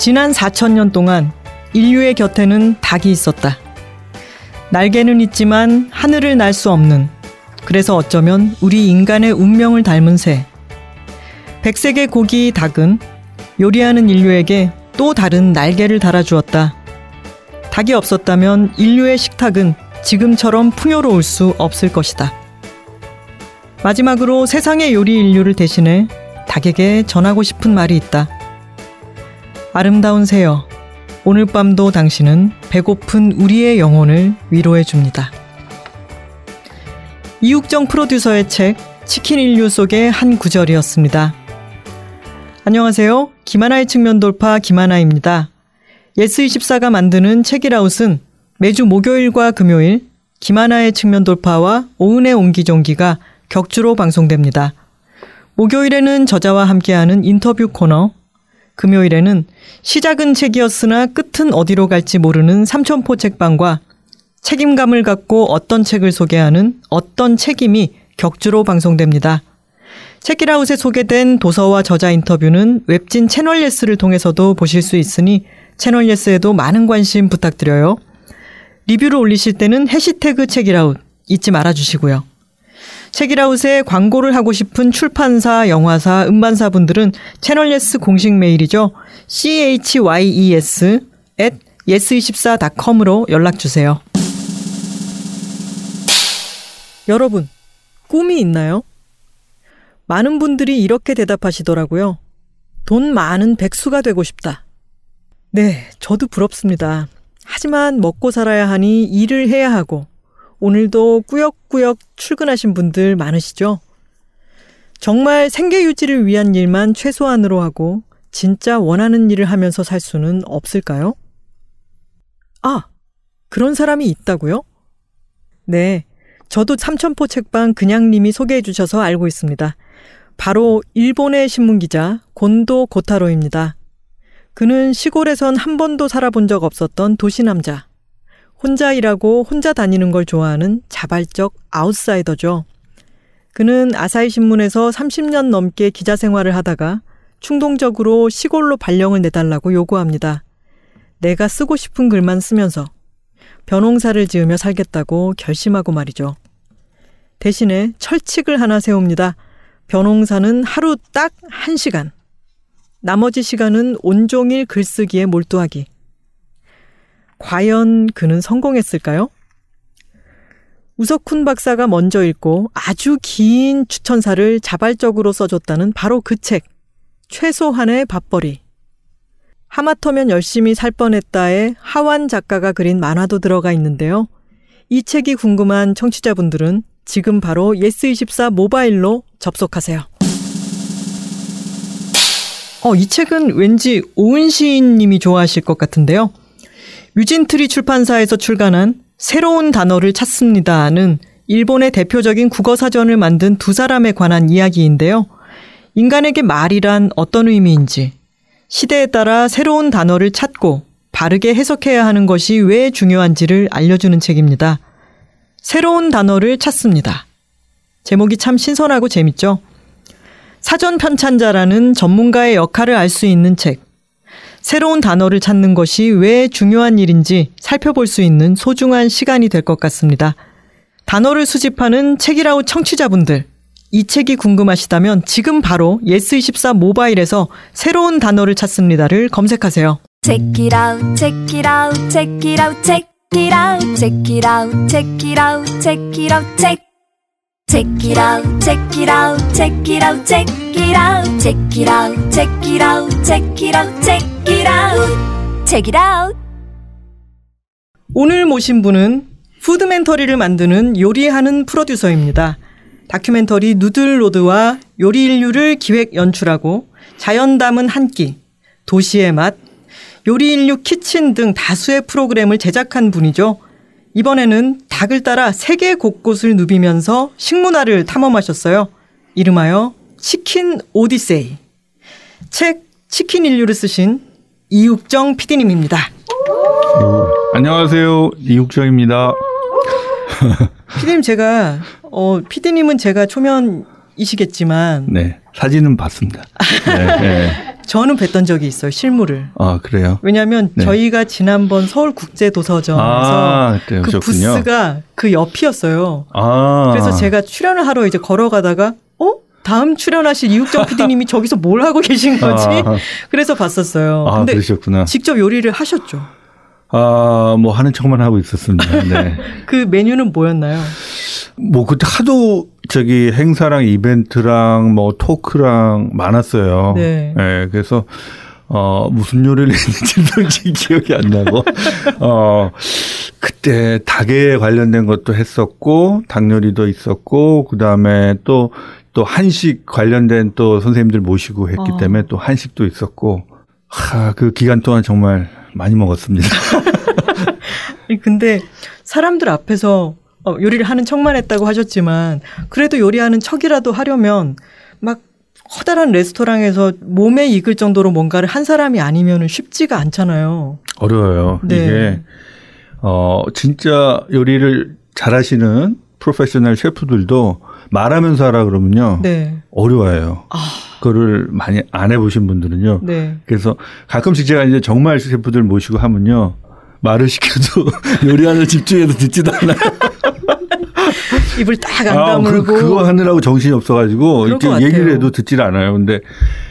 지난 4천년 동안 인류의 곁에는 닭이 있었다. 날개는 있지만 하늘을 날 수 없는 그래서 어쩌면 우리 인간의 운명을 닮은 새. 백색의 고기 닭은 요리하는 인류에게 또 다른 날개를 달아주었다. 닭이 없었다면 인류의 식탁은 지금처럼 풍요로울 수 없을 것이다. 마지막으로 세상의 요리 인류를 대신해 닭에게 전하고 싶은 말이 있다. 아름다운 새여, 오늘 밤도 당신은 배고픈 우리의 영혼을 위로해 줍니다. 이욱정 프로듀서의 책 치킨 인류 속의 한 구절이었습니다. 안녕하세요. 김하나의 측면 돌파 김하나입니다. 예스24가 만드는 책읽아웃은 매주 목요일과 금요일 김하나의 측면 돌파와 오은의 옹기종기가 격주로 방송됩니다. 목요일에는 저자와 함께하는 인터뷰 코너, 금요일에는 시작은 책이었으나 끝은 어디로 갈지 모르는 삼천포 책방과 책임감을 갖고 어떤 책을 소개하는 어떤 책임이 격주로 방송됩니다. 책읽아웃에 소개된 도서와 저자 인터뷰는 웹진 채널 예스를 통해서도 보실 수 있으니 채널 예스에도 많은 관심 부탁드려요. 리뷰를 올리실 때는 해시태그 책읽아웃 잊지 말아 주시고요. 책읽아웃에 광고를 하고 싶은 출판사, 영화사, 음반사 분들은 채널 예스 공식 메일이죠. chyes at yes24.com으로 연락 주세요. 여러분, 꿈이 있나요? 많은 분들이 이렇게 대답하시더라고요. 돈 많은 백수가 되고 싶다. 네, 저도 부럽습니다. 하지만 먹고 살아야 하니 일을 해야 하고, 오늘도 꾸역꾸역 출근하신 분들 많으시죠? 정말 생계 유지를 위한 일만 최소한으로 하고, 진짜 원하는 일을 하면서 살 수는 없을까요? 아, 그런 사람이 있다고요? 네, 저도 삼천포 책방 그냥님이 소개해 주셔서 알고 있습니다. 바로 일본의 신문기자 곤도 고타로입니다. 그는 시골에선 한 번도 살아본 적 없었던 도시남자. 혼자 일하고 혼자 다니는 걸 좋아하는 자발적 아웃사이더죠. 그는 아사히 신문에서 30년 넘게 기자 생활을 하다가 충동적으로 시골로 발령을 내달라고 요구합니다. 내가 쓰고 싶은 글만 쓰면서 변홍사를 지으며 살겠다고 결심하고 말이죠. 대신에 철칙을 하나 세웁니다. 변홍사는 하루 딱 1시간. 나머지 시간은 온종일 글쓰기에 몰두하기. 과연 그는 성공했을까요? 우석훈 박사가 먼저 읽고 아주 긴 추천사를 자발적으로 써줬다는 바로 그 책, 최소한의 밥벌이. 하마터면 열심히 살 뻔했다에 하완 작가가 그린 만화도 들어가 있는데요. 이 책이 궁금한 청취자분들은 지금 바로 예스24 모바일로 접속하세요. 어, 이 책은 왠지 오은 시인님이 좋아하실 것 같은데요. 뮤진트리 출판사에서 출간한 새로운 단어를 찾습니다는 일본의 대표적인 국어 사전을 만든 두 사람에 관한 이야기인데요. 인간에게 말이란 어떤 의미인지, 시대에 따라 새로운 단어를 찾고 바르게 해석해야 하는 것이 왜 중요한지를 알려주는 책입니다. 새로운 단어를 찾습니다. 제목이 참 신선하고 재밌죠? 사전 편찬자라는 전문가의 역할을 알 수 있는 책. 새로운 단어를 찾는 것이 왜 중요한 일인지 살펴볼 수 있는 소중한 시간이 될 것 같습니다. 단어를 수집하는 책이라우 청취자분들. 이 책이 궁금하시다면 지금 바로 예스24 모바일에서 새로운 단어를 찾습니다를 검색하세요. Check it out, check it out, check it out, check it out, check it out, check it out, check it out, check. Check it out, check it out, check it out, check it out, check it out, check it out, check it out, check it out, check it out. 오늘 모신 분은 푸드멘터리를 만드는 요리하는 프로듀서입니다. 다큐멘터리 누들로드와 요리 인류를 기획 연출하고 자연 담은 한 끼, 도시의 맛, 요리 인류 키친 등 다수의 프로그램을 제작한 분이죠. 이번에는 닭을 따라 세계 곳곳을 누비면서 식문화를 탐험하셨어요. 이름하여 치킨 오디세이. 책 치킨 인류를 쓰신 이육정 PD님입니다. 어, 안녕하세요. 이육정입니다. PD님 제가 어 PD님은 제가 초면이시겠지만 네. 사진은 봤습니다. 네, 네. 저는 뵀던 적이 있어요, 실물을. 아, 그래요? 왜냐하면 네. 저희가 지난번 서울 국제 도서전에서 아, 그때 그. 부스가 그 옆이었어요. 아. 그래서 제가 출연을 하러 이제 걸어가다가 어? 다음 출연하실 이육정 PD님이 저기서 뭘 하고 계신 거지? 아, 그래서 봤었어요. 아, 근데 그러셨구나. 직접 요리를 하셨죠. 아, 뭐 하는 척만 하고 있었습니다. 네. 그 메뉴는 뭐였나요? 뭐 그때 하도 저기 행사랑 이벤트랑 뭐 토크랑 많았어요. 네. 그래서 어 무슨 요리를 했는지 기억이 안 나고 어 그때 닭에 관련된 것도 했었고 닭 요리도 있었고 그다음에 또또 한식 관련된 또 선생님들 모시고 했기 어. 때문에 또 한식도 있었고 하, 그 기간 동안 정말 많이 먹었습니다. 근데 사람들 앞에서 어, 요리를 하는 척만 했다고 하셨지만 그래도 요리하는 척이라도 하려면 막 커다란 레스토랑에서 몸에 익을 정도로 뭔가를 한 사람이 아니면 쉽지가 않잖아요. 어려워요. 네. 이게 어 진짜 요리를 잘하시는 프로페셔널 셰프들도 말하면서 하라 그러면요 네. 어려워요. 아, 그거를 많이 안 해보신 분들은요. 네. 그래서 가끔씩 제가 이제 정말 셰프들 모시고 하면요 말을 시켜도 요리하는 집중해서 듣지도 않아요. 입을 딱안 아, 그, 다물고 그거 하느라고 정신이 없어가지고 이렇게 얘기를. 해도 듣질 않아요. 근데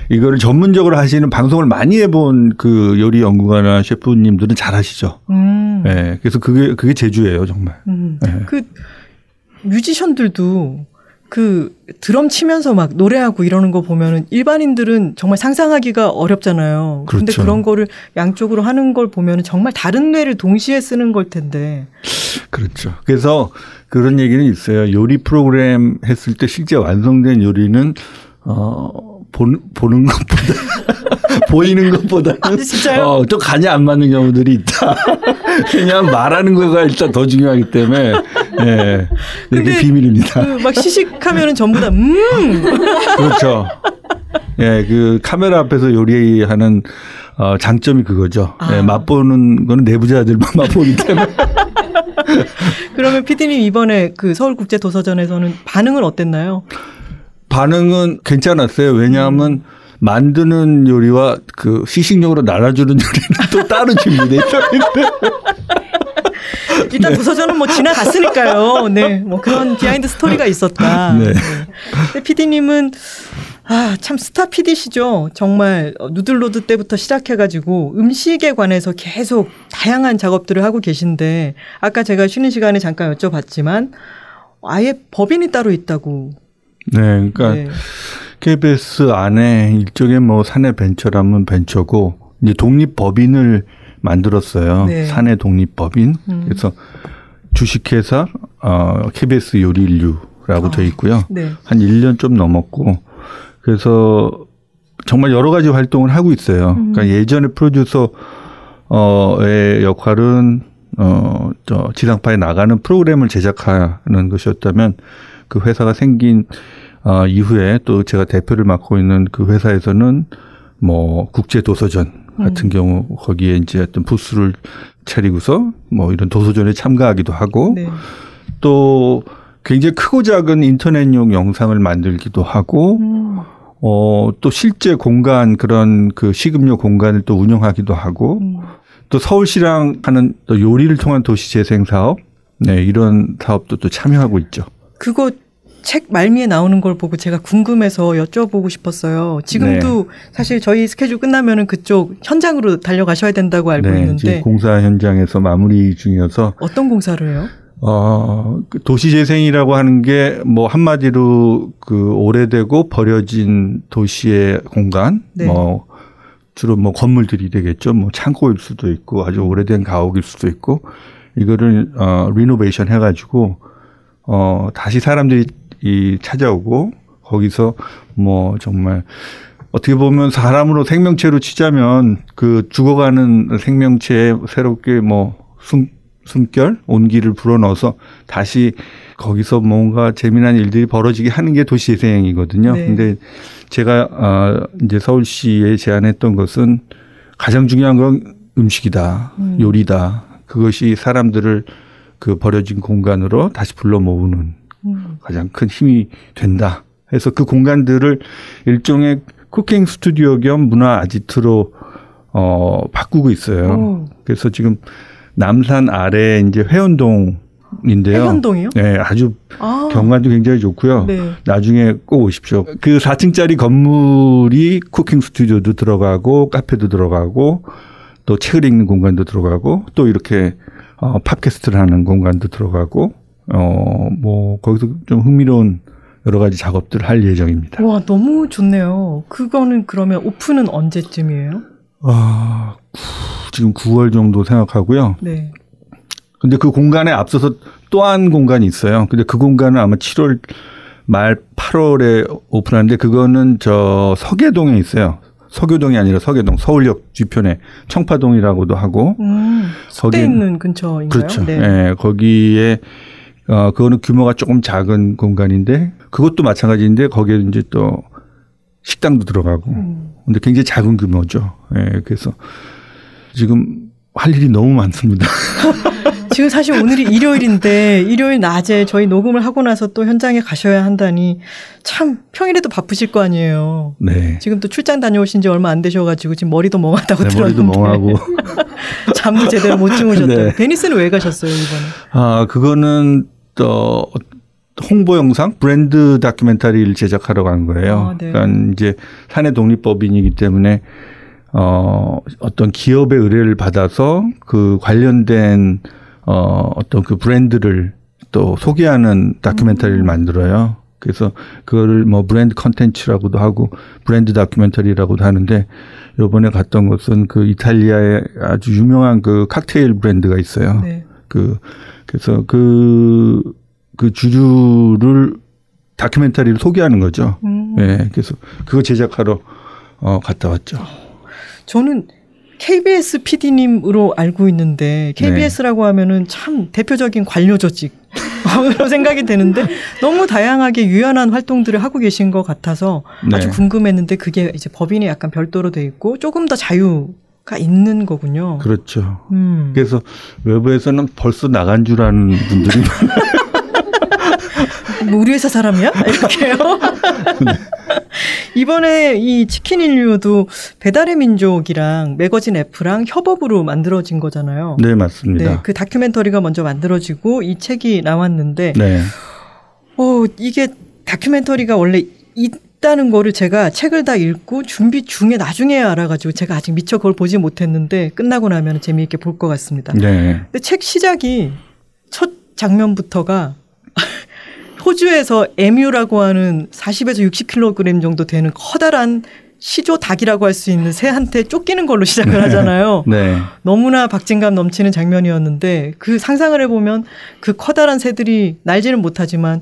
이거를 전문적으로 하시는 방송을 많이 해본 그 요리 연구가나 셰프님들은 잘 하시죠. 음. 예, 그래서 그게 그게 제주예요, 정말. 음. 네. 그 뮤지션들도 그 드럼 치면서 막 노래하고 이러는 거 보면은 일반인들은 정말 상상하기가 어렵잖아요. 근데 그렇죠. 그런 거를 양쪽으로 하는 걸 보면은 정말 다른 뇌를 동시에 쓰는 걸 텐데. 그렇죠. 그래서 그런 얘기는 있어요. 요리 프로그램 했을 때 실제 완성된 요리는 어 보는 보는 것보다 보이는 것보다는 아, 진짜요? 어, 또 간이 안 맞는 경우들이 있다. 그냥 말하는 거가 일단 더 중요하기 때문에 예. 이게 근데 비밀입니다. 그 막 시식하면은 전부 다 음. 그렇죠. 예, 그 카메라 앞에서 요리하는 어, 장점이 그거죠. 아. 예, 맛보는 거는 내부자들만 맛보기 때문에. 그러면 피디님 이번에 그 서울국제도서전에서는 반응은 어땠나요? 반응은 괜찮았어요. 왜냐하면 만드는 요리와 그 시식용으로 나눠주는 요리는 또 따로 준비돼 있어요. 일단 도서전은 뭐 지나갔으니까요. 네, 뭐 그런 behind story가 있었다. 네. 근데 PD님은 아, 참 스타 PD시죠. 정말 어, 누들로드 때부터 시작해가지고 음식에 관해서 계속 다양한 작업들을 하고 계신데 아까 제가 쉬는 시간에 잠깐 여쭤봤지만 아예 법인이 따로 있다고. 네, 그러니까 네. KBS 안에 일종의 뭐 사내 벤처라면 벤처고 이제 독립 법인을 만들었어요. 네. 사내 독립 법인. 음. 그래서 주식회사 어 KBS 요리인류라고 아. 돼 있고요. 네. 한 1년 좀 넘었고 그래서 정말 여러 가지 활동을 하고 있어요. 음. 그러니까 예전에 프로듀서 어의 역할은 어저 지상파에 나가는 프로그램을 제작하는 것이었다면 그 회사가 생긴 어 이후에 또 제가 대표를 맡고 있는 그 회사에서는 뭐 국제 도서전 같은 음. 경우 거기에 이제 어떤 부스를 차리고서 뭐 이런 도서전에 참가하기도 하고 네. 또 굉장히 크고 작은 인터넷용 영상을 만들기도 하고 음. 어 또 실제 공간 그런 그 식음료 공간을 또 운영하기도 하고 음. 또 서울시랑 하는 또 요리를 통한 도시 재생 사업 네 이런 사업도 또 참여하고 있죠. 그거 책 말미에 나오는 걸 보고 제가 궁금해서 여쭤보고 싶었어요. 지금도 네. 사실 저희 스케줄 끝나면은 그쪽 현장으로 달려가셔야 된다고 알고 네, 있는데 공사 현장에서 마무리 중이어서 어떤 공사를 해요? 어, 그 도시재생이라고 하는 게 뭐 한마디로 그 오래되고 버려진 도시의 공간, 네. 뭐 주로 뭐 건물들이 되겠죠. 뭐 창고일 수도 있고 아주 오래된 가옥일 수도 있고 이거를 어, 리노베이션 해가지고 어, 다시 사람들이 이 찾아오고 거기서 뭐 정말 어떻게 보면 사람으로 생명체로 치자면 그 죽어가는 생명체에 새롭게 뭐 숨, 숨결, 온기를 불어넣어서 다시 거기서 뭔가 재미난 일들이 벌어지게 하는 게 도시재생이거든요. 네. 근데 제가 아 이제 서울시에 제안했던 것은 가장 중요한 건 음식이다, 음. 요리다. 그것이 사람들을 그 버려진 공간으로 다시 불러 모으는 음. 가장 큰 힘이 된다. 해서 그 공간들을 일종의 쿠킹 스튜디오 겸 문화 아지트로 어 바꾸고 있어요. 오. 그래서 지금 남산 아래 이제 회원동인데요. 해현동이요? 네, 아주 아, 경관도 굉장히 좋고요. 네. 나중에 꼭 오십시오. 그 4층짜리 건물이 쿠킹 스튜디오도 들어가고 카페도 들어가고 또 책을 읽는 공간도 들어가고 또 이렇게 어, 팟캐스트를 하는 공간도 들어가고 어 뭐 거기서 좀 흥미로운 여러 가지 작업들을 할 예정입니다. 와, 너무 좋네요. 그거는 그러면 오픈은 언제쯤이에요? 아 구- 지금 9월 정도 생각하고요. 네. 근데 그 공간에 앞서서 또 한 공간이 있어요. 근데 그 공간은 아마 7월 말 8월에 오픈하는데 그거는 저 서계동에 있어요. 서교동이 아니라 서계동, 서울역 뒤편에 청파동이라고도 하고 음, 거기- 있는 근처인가요? 그렇죠. 네. 예, 거기에 어 그거는 규모가 조금 작은 공간인데 그것도 마찬가지인데 거기에 이제 또 식당도 들어가고 음. 근데 굉장히 작은 규모죠. 예, 그래서 지금 할 일이 너무 많습니다. 지금 사실 오늘이 일요일인데 일요일 낮에 저희 녹음을 하고 나서 또 현장에 가셔야 한다니 참 평일에도 바쁘실 거 아니에요. 네. 지금 또 출장 다녀오신 지 얼마 안 되셔가지고 지금 머리도 멍하다고 내 들었는데 머리도 멍하고 잠도 제대로 못 주무셨대요. 네. 베니스는 왜 가셨어요 이번에? 아, 그거는 또 홍보 영상 브랜드 다큐멘터리를 제작하러 간 거예요. 아, 네. 그러니까 이제 사내 독립법인이기 때문에 어 어떤 기업의 의뢰를 받아서 그 관련된 어 어떤 그 브랜드를 또 소개하는 다큐멘터리를 만들어요. 그래서 그거를 뭐 브랜드 컨텐츠라고도 하고 브랜드 다큐멘터리라고도 하는데 요번에 갔던 곳은 그 이탈리아의 아주 유명한 그 칵테일 브랜드가 있어요. 네. 그 그래서 그, 그 주주를 다큐멘터리를 소개하는 거죠. 음. 예. 그래서 그거 제작하러 어 갔다 왔죠. 저는 KBS PD님으로 알고 있는데 KBS라고 하면은 참 대표적인 관료 조직 으로 생각이 되는데 너무 다양하게 유연한 활동들을 하고 계신 것 같아서 아주 네. 궁금했는데 그게 이제 법인이 약간 별도로 돼 있고 조금 더 자유 가 있는 거군요. 그렇죠. 음. 그래서 외부에서는 벌써 나간 줄 아는 분들이 뭐 우리 회사 사람이야? 이렇게요. 네. 이번에 이 치킨 인류도 배달의 민족이랑 매거진 F랑 협업으로 만들어진 거잖아요. 네 맞습니다. 네, 그 다큐멘터리가 먼저 만들어지고 이 책이 나왔는데, 네. 어, 이게 다큐멘터리가 원래 있다는 거를 제가 책을 다 읽고 준비 중에 나중에 알아가지고 제가 아직 미처 그걸 보지 못했는데 끝나고 나면 재미있게 볼 것 같습니다. 네. 근데 책 시작이 첫 장면부터가 호주에서 에뮤라고 하는 40에서 60kg 정도 되는 커다란 시조 닭이라고 할 수 있는 새한테 쫓기는 걸로 시작을 하잖아요. 네. 너무나 박진감 넘치는 장면이었는데 그 상상을 해보면 그 커다란 새들이 날지는 못하지만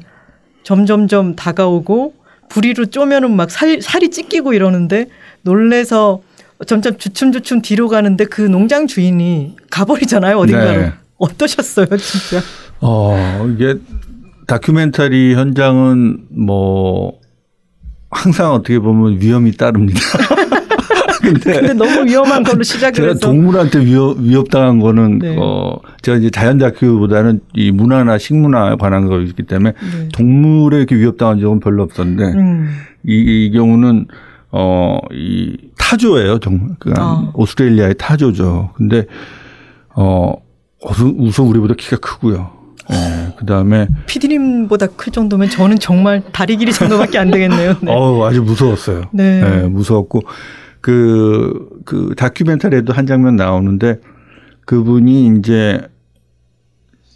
점점점 다가오고 부리로 쪼면은 막 살, 살이 찢기고 이러는데 놀래서 점점 주춤주춤 뒤로 가는데 그 농장 주인이 가버리잖아요 어딘가로 네. 어떠셨어요 진짜 어 이게 다큐멘터리 현장은 뭐 항상 어떻게 보면 위험이 따릅니다. 근데 근데 너무 위험한 걸로 시작을 제가 해서 동물한테 위협, 위협당한 거는 네. 어 제가 이제 자연 다큐보다는 이 문화나 식문화에 관한 거있기 때문에 네. 동물에 이렇게 위협당한 적은 별로 없었는데 음. 이, 이 경우는 어이 타조예요 정말 그 아. 오스트레일리아의 타조죠. 근데 어 우선, 우리보다 키가 크고요. 예, 그 다음에 피디님보다 클 정도면 저는 정말 다리 길이 정도밖에 안 되겠네요. 네. 어우 아주 무서웠어요. 네. 예, 무서웠고 그, 그 다큐멘터리에도 한 장면 나오는데 그분이 이제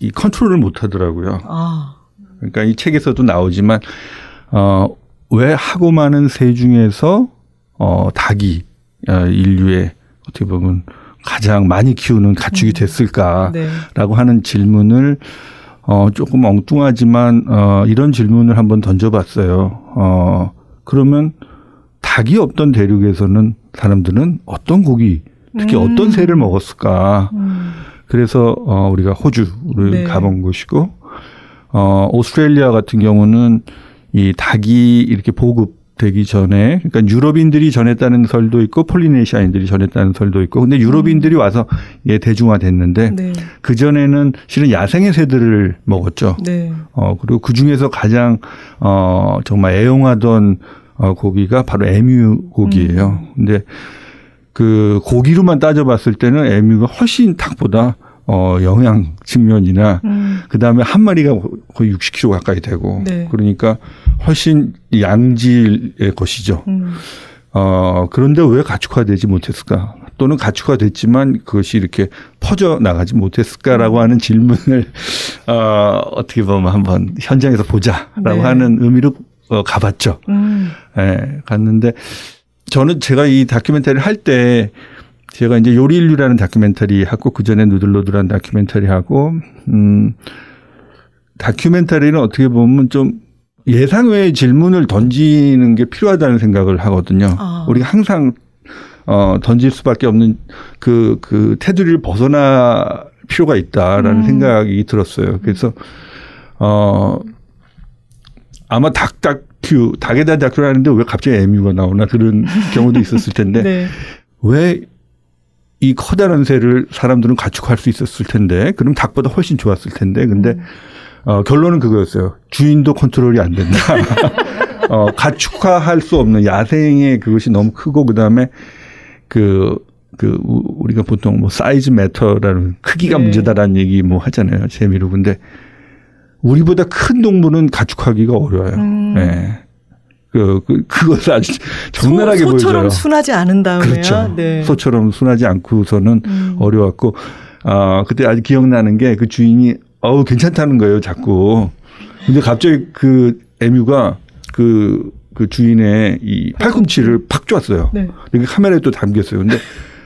이 컨트롤을 못 하더라고요. 아, 그러니까 이 책에서도 나오지만 어, 왜 하고 많은 새 중에서 어, 닭이 어, 인류의 어떻게 보면 가장 많이 키우는 가축이 됐을까라고 네. 하는 질문을 어, 조금 엉뚱하지만 어, 이런 질문을 한번 던져봤어요. 어, 그러면 닭이 없던 대륙에서는 사람들은 어떤 고기, 특히 음. 어떤 새를 먹었을까? 음. 그래서 어 우리가 호주를 네. 가본 곳이고 어 오스트레일리아 같은 경우는 이 닭이 이렇게 보급되기 전에 그러니까 유럽인들이 전했다는 설도 있고 폴리네시아인들이 전했다는 설도 있고 근데 유럽인들이 와서 이게 대중화됐는데 네. 그 전에는 실은 야생의 새들을 먹었죠. 네. 어 그리고 그 중에서 가장 어 정말 애용하던 어, 고기가 바로 에뮤 고기예요. 근데 그 고기로만 따져봤을 때는 에뮤가 훨씬 닭보다 어 영양 측면이나 음. 그 다음에 한 마리가 거의 60kg 가까이 되고 네. 그러니까 훨씬 양질의 것이죠. 음. 어 그런데 왜 가축화되지 못했을까? 또는 가축화 됐지만 그것이 이렇게 퍼져 나가지 못했을까라고 하는 질문을 어 어떻게 보면 한번 현장에서 보자라고 네. 하는 의미로 어, 가봤죠. 음. 예, 갔는데 저는 제가 이 다큐멘터리를 할 때 제가 이제 요리 인류라는 다큐멘터리 하고 그 전에 누들로드라는 다큐멘터리 하고 음 다큐멘터리는 어떻게 보면 좀 예상 외의 질문을 던지는 게 필요하다는 생각을 하거든요. 아. 우리가 항상 어 던질 수밖에 없는 그그 테두리를 벗어나 필요가 있다라는 음. 생각이 들었어요. 그래서 어 아마 닭 다큐 닭에 대한 다큐를 하는데 왜 갑자기 에뮤가 나오나 그런 경우도 있었을 텐데 네. 왜 이 커다란 새를 사람들은 가축화할 수 있었을 텐데 그럼 닭보다 훨씬 좋았을 텐데 근데 음. 어, 결론은 그거였어요. 주인도 컨트롤이 안 된다. 어, 가축화할 수 없는 야생의 그것이 너무 크고 그다음에 그, 그, 우- 우리가 보통 뭐 size matter라는 크기가 네. 문제다라는 얘기 뭐 하잖아요. 재미로. 근데 우리보다 큰 동물은 가축하기가 어려워요. 음. 예. 그, 그, 그것을 아주 적나라하게 소, 소처럼. 순하지 않은 다음에야. 그렇죠. 네. 소처럼 순하지 않고서는 음. 어려웠고, 아, 그때 아직 기억나는 게 그 주인이, 어우, 괜찮다는 거예요, 자꾸. 근데 갑자기 그 에뮤가 그, 그 주인의 이 팔꿈치를 팍 쪼았어요. 네. 여기 카메라에 또 담겼어요. 근데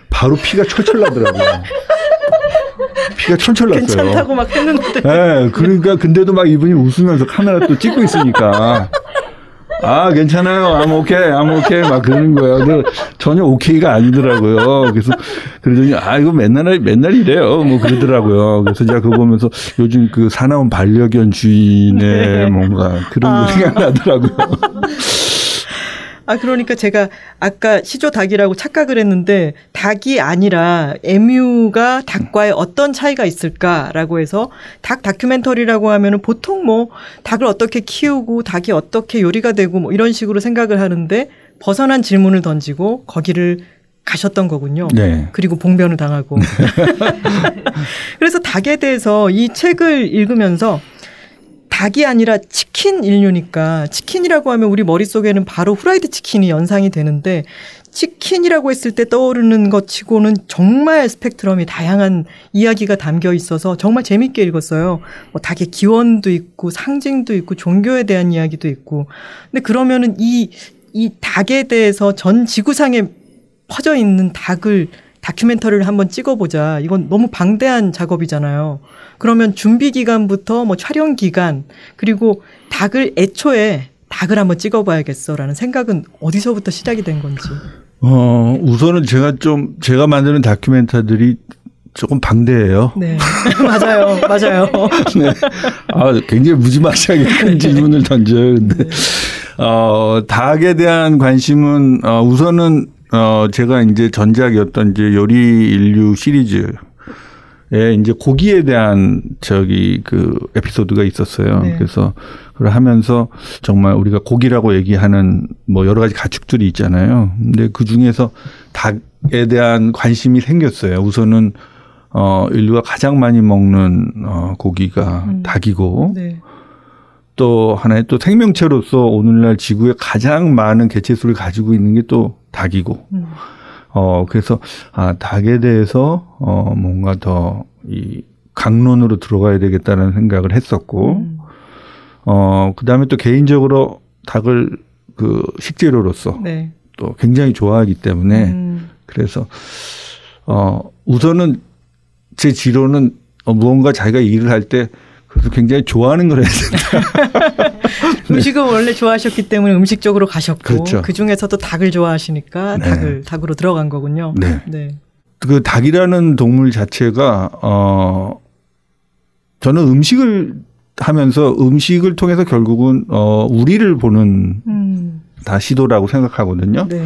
바로 피가 철철 나더라고요. 피가 철철 났어요. 괜찮다고 막 했는데. 예, 그러니까 근데도 막 이분이 웃으면서 카메라 또 찍고 있으니까. 아, 괜찮아요. I'm okay. I'm okay. 막 그러는 거예요. 근데 전혀 오케이가 아니더라고요. 그래서 그러더니 아, 이거 맨날 맨날 이래요. 뭐 그러더라고요. 그래서 제가 그거 보면서 요즘 그 사나운 반려견 주인의 네. 뭔가 그런 아. 게 생각나더라고요. 아, 그러니까 제가 아까 시조 닭이라고 착각을 했는데 닭이 아니라 에뮤가 닭과의 어떤 차이가 있을까라고 해서 닭 다큐멘터리라고 하면은 보통 뭐 닭을 어떻게 키우고 닭이 어떻게 요리가 되고 뭐 이런 식으로 생각을 하는데 벗어난 질문을 던지고 거기를 가셨던 거군요. 네. 그리고 봉변을 당하고. 그래서 닭에 대해서 이 책을 읽으면서 닭이 아니라 치킨 인류니까 치킨이라고 하면 우리 머릿속에는 바로 후라이드 치킨이 연상이 되는데 치킨이라고 했을 때 떠오르는 것 치고는 정말 스펙트럼이 다양한 이야기가 담겨 있어서 정말 재밌게 읽었어요. 뭐 닭의 기원도 있고 상징도 있고 종교에 대한 이야기도 있고. 근데 그러면은 이, 이 닭에 대해서 전 지구상에 퍼져 있는 닭을 다큐멘터리를 한번 찍어보자. 이건 너무 방대한 작업이잖아요. 그러면 준비 기간부터 뭐 촬영 기간 그리고 닭을 애초에 닭을 한번 찍어봐야겠어라는 생각은 어디서부터 시작이 된 건지. 어, 우선은 제가 좀 제가 만드는 다큐멘터들이 조금 방대해요. 네, 맞아요, 맞아요. 네. 아, 굉장히 무지막지하게 큰 질문을 던져요. 근데, 어, 닭에 대한 관심은, 어, 우선은, 어, 제가 이제 전작이었던 이제 요리 인류 시리즈 에 이제 고기에 대한 저기 그 에피소드가 있었어요. 네. 그래서 그걸 하면서 정말 우리가 고기라고 얘기하는 뭐 여러 가지 가축들이 있잖아요. 근데 그 중에서 닭에 대한 관심이 생겼어요. 우선은 어, 인류가 가장 많이 먹는 어, 고기가 음. 닭이고 네, 또 하나의 또 생명체로서 오늘날 지구에 가장 많은 개체수를 가지고 있는 게 또 닭이고. 음, 어 그래서 아 닭에 대해서 어 뭔가 더 이 강론으로 들어가야 되겠다는 생각을 했었고 음, 어 그 다음에 또 개인적으로 닭을 그 식재료로서 네, 또 굉장히 좋아하기 때문에 음, 그래서 어 우선은 제 지로는 어, 무언가 자기가 일을 할 때 그래서 굉장히 좋아하는 걸 해야 된다. 음식을 원래 좋아하셨기 때문에 음식 쪽으로 가셨고 그렇죠. 그 중에서도 닭을 좋아하시니까 네. 닭을 닭으로 들어간 거군요. 네. 네. 그 닭이라는 동물 자체가 어 저는 음식을 하면서 음식을 통해서 결국은 어 우리를 보는 음, 다 시도라고 생각하거든요. 네.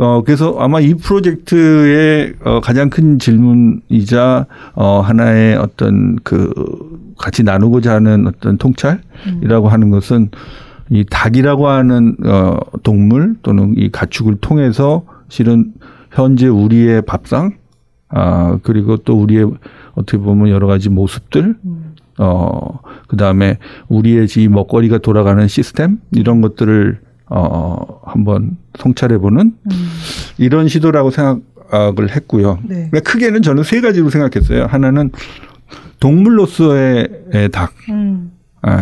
어 그래서 아마 이 프로젝트의 어 가장 큰 질문이자 어 하나의 어떤 그 같이 나누고자 하는 어떤 통찰이라고 음. 하는 것은 이 닭이라고 하는 어 동물 또는 이 가축을 통해서 실은 현재 우리의 밥상 아 그리고 또 우리의 어떻게 보면 여러 가지 모습들 음. 어 그다음에 우리의 이 먹거리가 돌아가는 시스템 이런 것들을 어 한번 성찰해 보는 음. 이런 시도라고 생각을 했고요. 네. 그러니까 크게는 저는 세 가지로 생각했어요. 하나는 동물로서의 닭. 음. 예.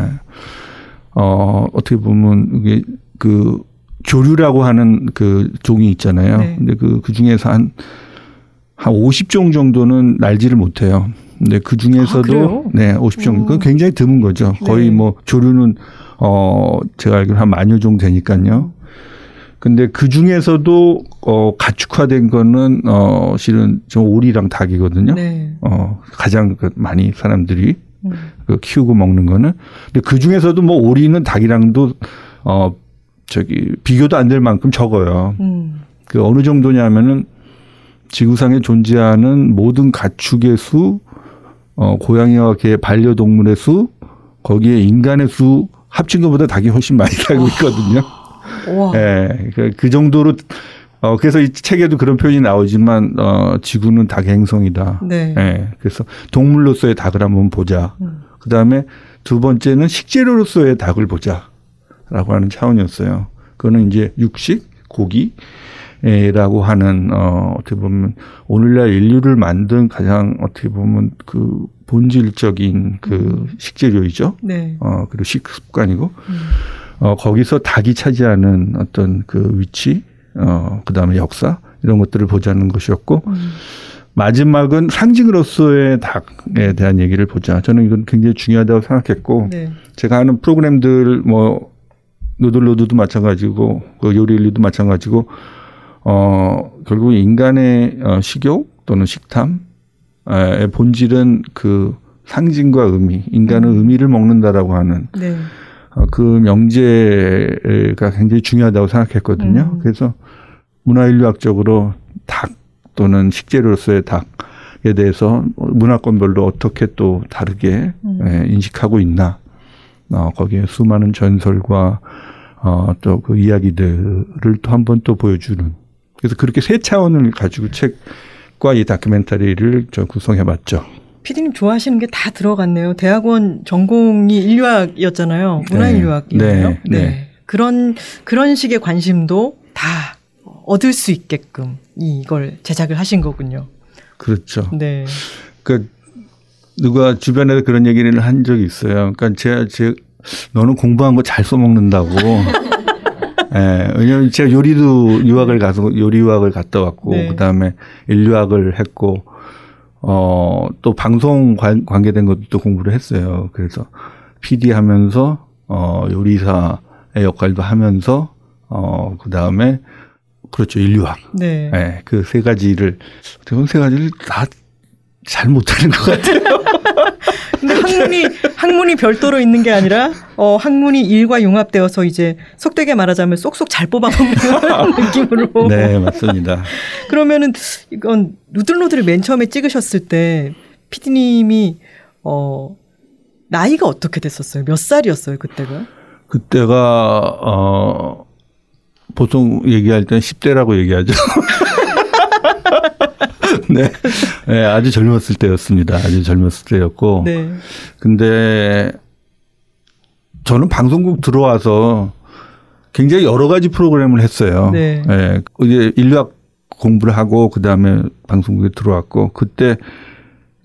어, 어떻게 보면 이게 그 조류라고 하는 그 종이 있잖아요. 네. 근데 그, 그 중에서 한, 한 50종 정도는 날지를 못해요. 근데 그 아, 중에서도 그래요? 네, 50종. 오. 그건 굉장히 드문 거죠. 거의 네. 뭐 조류는 어, 제가 알기로 한 만여 종 되니까요. 근데 그 중에서도 어, 가축화된 거는 어, 실은 좀 오리랑 닭이거든요. 네. 어, 가장 그 많이 사람들이 음. 그 키우고 먹는 거는. 근데 그 중에서도 뭐 오리는 닭이랑도 어 저기 비교도 안 될 만큼 적어요. 음. 그 어느 정도냐면은 지구상에 존재하는 모든 가축의 수, 어 고양이와 개 반려동물의 수, 거기에 인간의 수 합친 것보다 닭이 훨씬 많이 살고 있거든요. 와. 예. 그, 그 정도로 어 그래서 이 책에도 그런 표현이 나오지만 어 지구는 닭의 행성이다. 네. 예. 그래서 동물로서의 닭을 한번 보자. 음. 그 다음에 두 번째는 식재료로서의 닭을 보자. 라고 하는 차원이었어요. 그거는 이제 육식, 고기, 에 라고 하는, 어, 어떻게 보면, 오늘날 인류를 만든 가장 어떻게 보면 그 본질적인 그 식재료이죠. 네. 어, 그리고 식습관이고, 음. 어, 거기서 닭이 차지하는 어떤 그 위치, 어, 그 다음에 역사, 이런 것들을 보자는 것이었고, 음. 마지막은 상징으로서의 닭에 대한 얘기를 보자. 저는 이건 굉장히 중요하다고 생각했고, 네. 제가 하는 프로그램들 뭐 노들로드도 마찬가지고 그 요리일류도 마찬가지고 어 결국 인간의 어, 식욕 또는 식탐의 본질은 그 상징과 의미, 인간은 의미를 먹는다라고 하는 네. 어, 그 명제가 굉장히 중요하다고 생각했거든요. 음. 그래서 문화인류학적으로 닭 또는 식재료로서의 닭에 대해서 문화권별로 어떻게 또 다르게 음. 예, 인식하고 있나. 어, 거기에 수많은 전설과 어, 또 그 이야기들을 또 한번 또 보여주는. 그래서 그렇게 세 차원을 가지고 책과 이 다큐멘터리를 저 구성해 봤죠. 피디님 좋아하시는 게 다 들어갔네요. 대학원 전공이 인류학이었잖아요. 문화인류학이었나요? 네, 네. 그런 그런 식의 관심도 다 얻을 수 있게끔 이걸 제작을 하신 거군요. 그렇죠. 네. 그 누가 주변에서 그런 얘기를 한 적이 있어요. 그러니까 제가 제 너는 공부한 거 잘 써먹는다고. 예, 왜냐면 제가 요리도 유학을 가서 요리 유학을 갔다 왔고 네. 그다음에 인류학을 했고 어 또 방송 관, 관계된 것도 또 공부를 했어요. 그래서 PD 하면서 어 요리사의 역할도 하면서 어 그다음에 그렇죠 인류학. 네. 예, 그세 가지를 대부분 세 가지를 다 잘 못하는 것 같아요. 근데 학문이 학문이 별도로 있는 게 아니라 어 학문이 일과 융합되어서 이제 속되게 말하자면 쏙쏙 잘 뽑아먹는 느낌으로. 네, 맞습니다. 그러면은 이건 누들노드를 맨 처음에 찍으셨을 때 피디님이 어 나이가 어떻게 됐었어요? 몇 살이었어요 그때가? 그때가 어 보통 얘기할 땐 10대라고 얘기하죠. 네. 네, 아주 젊었을 때였습니다. 아주 젊었을 때였고. 네. 근데 저는 방송국 들어와서 굉장히 여러 가지 프로그램을 했어요. 네. 예, 이제 인류학 공부를 하고 그 다음에 방송국에 들어왔고 그때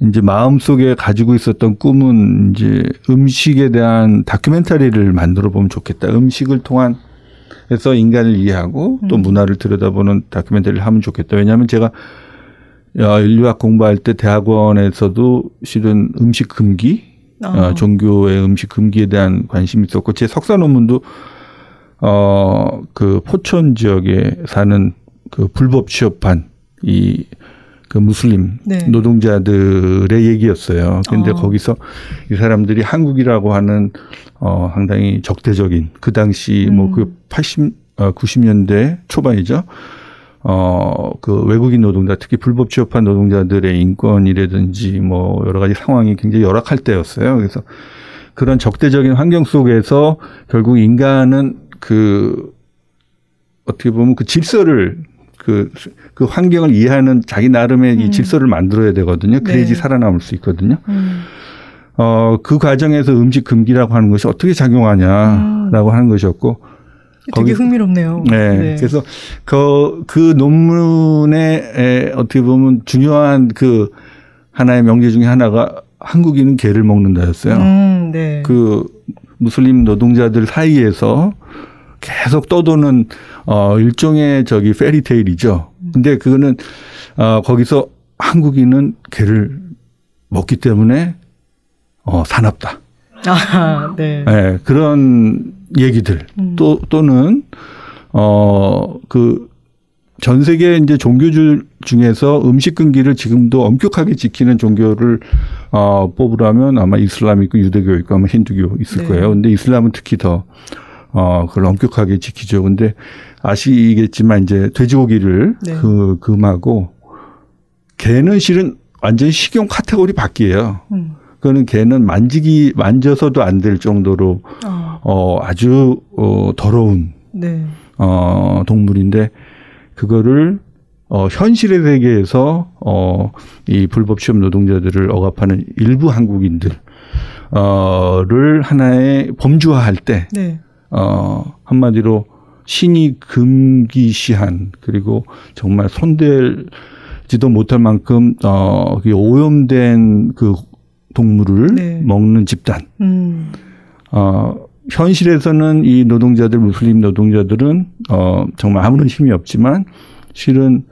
이제 마음속에 가지고 있었던 꿈은 이제 음식에 대한 다큐멘터리를 만들어 보면 좋겠다. 음식을 통한 해서 인간을 이해하고 또 음. 문화를 들여다보는 다큐멘터리를 하면 좋겠다. 왜냐하면 제가 어, 인류학 공부할 때 대학원에서도 실은 음식 금기, 아. 어, 종교의 음식 금기에 대한 관심이 있었고 제 석사 논문도 어, 그 포천 지역에 사는 그 불법 취업한 이 그 무슬림 네. 노동자들의 얘기였어요. 근데 어. 거기서 이 사람들이 한국이라고 하는 어 상당히 적대적인 그 당시 음. 뭐그 80, 어, 90년대 초반이죠. 어, 그 외국인 노동자, 특히 불법 취업한 노동자들의 인권이라든지 뭐 여러 가지 상황이 굉장히 열악할 때였어요. 그래서 그런 적대적인 환경 속에서 결국 인간은 그 어떻게 보면 그 질서를 그, 그 환경을 이해하는 자기 나름의 음. 이 질서를 만들어야 되거든요. 그래야지 네. 살아남을 수 있거든요. 음. 어, 그 과정에서 음식 금기라고 하는 것이 어떻게 작용하냐라고 음. 하는 것이었고. 되게 흥미롭네요. 네. 네. 그래서 그, 그 논문에 어떻게 보면 중요한 그 하나의 명제 중에 하나가 한국인은 개를 먹는다였어요. 음, 네. 그 무슬림 노동자들 사이에서 계속 떠도는 어 일종의 저기 페리테일이죠. 근데 그거는 어 거기서 한국인은 개를 먹기 때문에 어 사납다. 아, 네. 네 그런 얘기들 음. 또 또는 어그 전 세계 이제 종교들 중에서 음식 금기를 지금도 엄격하게 지키는 종교를 어 뽑으라면 아마 이슬람 있고 유대교 있고 아마 힌두교 있을 네. 거예요. 근데 이슬람은 특히 더 어, 그걸 엄격하게 지키죠. 근데 아시겠지만 이제 돼지고기를 네. 그 금하고 개는 실은 완전히 식용 카테고리 밖이에요. 음. 그거는 개는 만지기 만져서도 안 될 정도로 어. 어 아주 어 더러운 네. 어 동물인데 그거를 어 현실의 세계에서 어이 불법 취업 노동자들을 억압하는 일부 한국인들 어를 하나의 범주화할 때 네. 어, 한마디로 신이 금기시한 그리고 정말 손댈지도 못할 만큼 어, 오염된 그 동물을 네. 먹는 집단. 음. 어, 현실에서는 이 노동자들, 무슬림 노동자들은 어, 정말 아무런 힘이 없지만 실은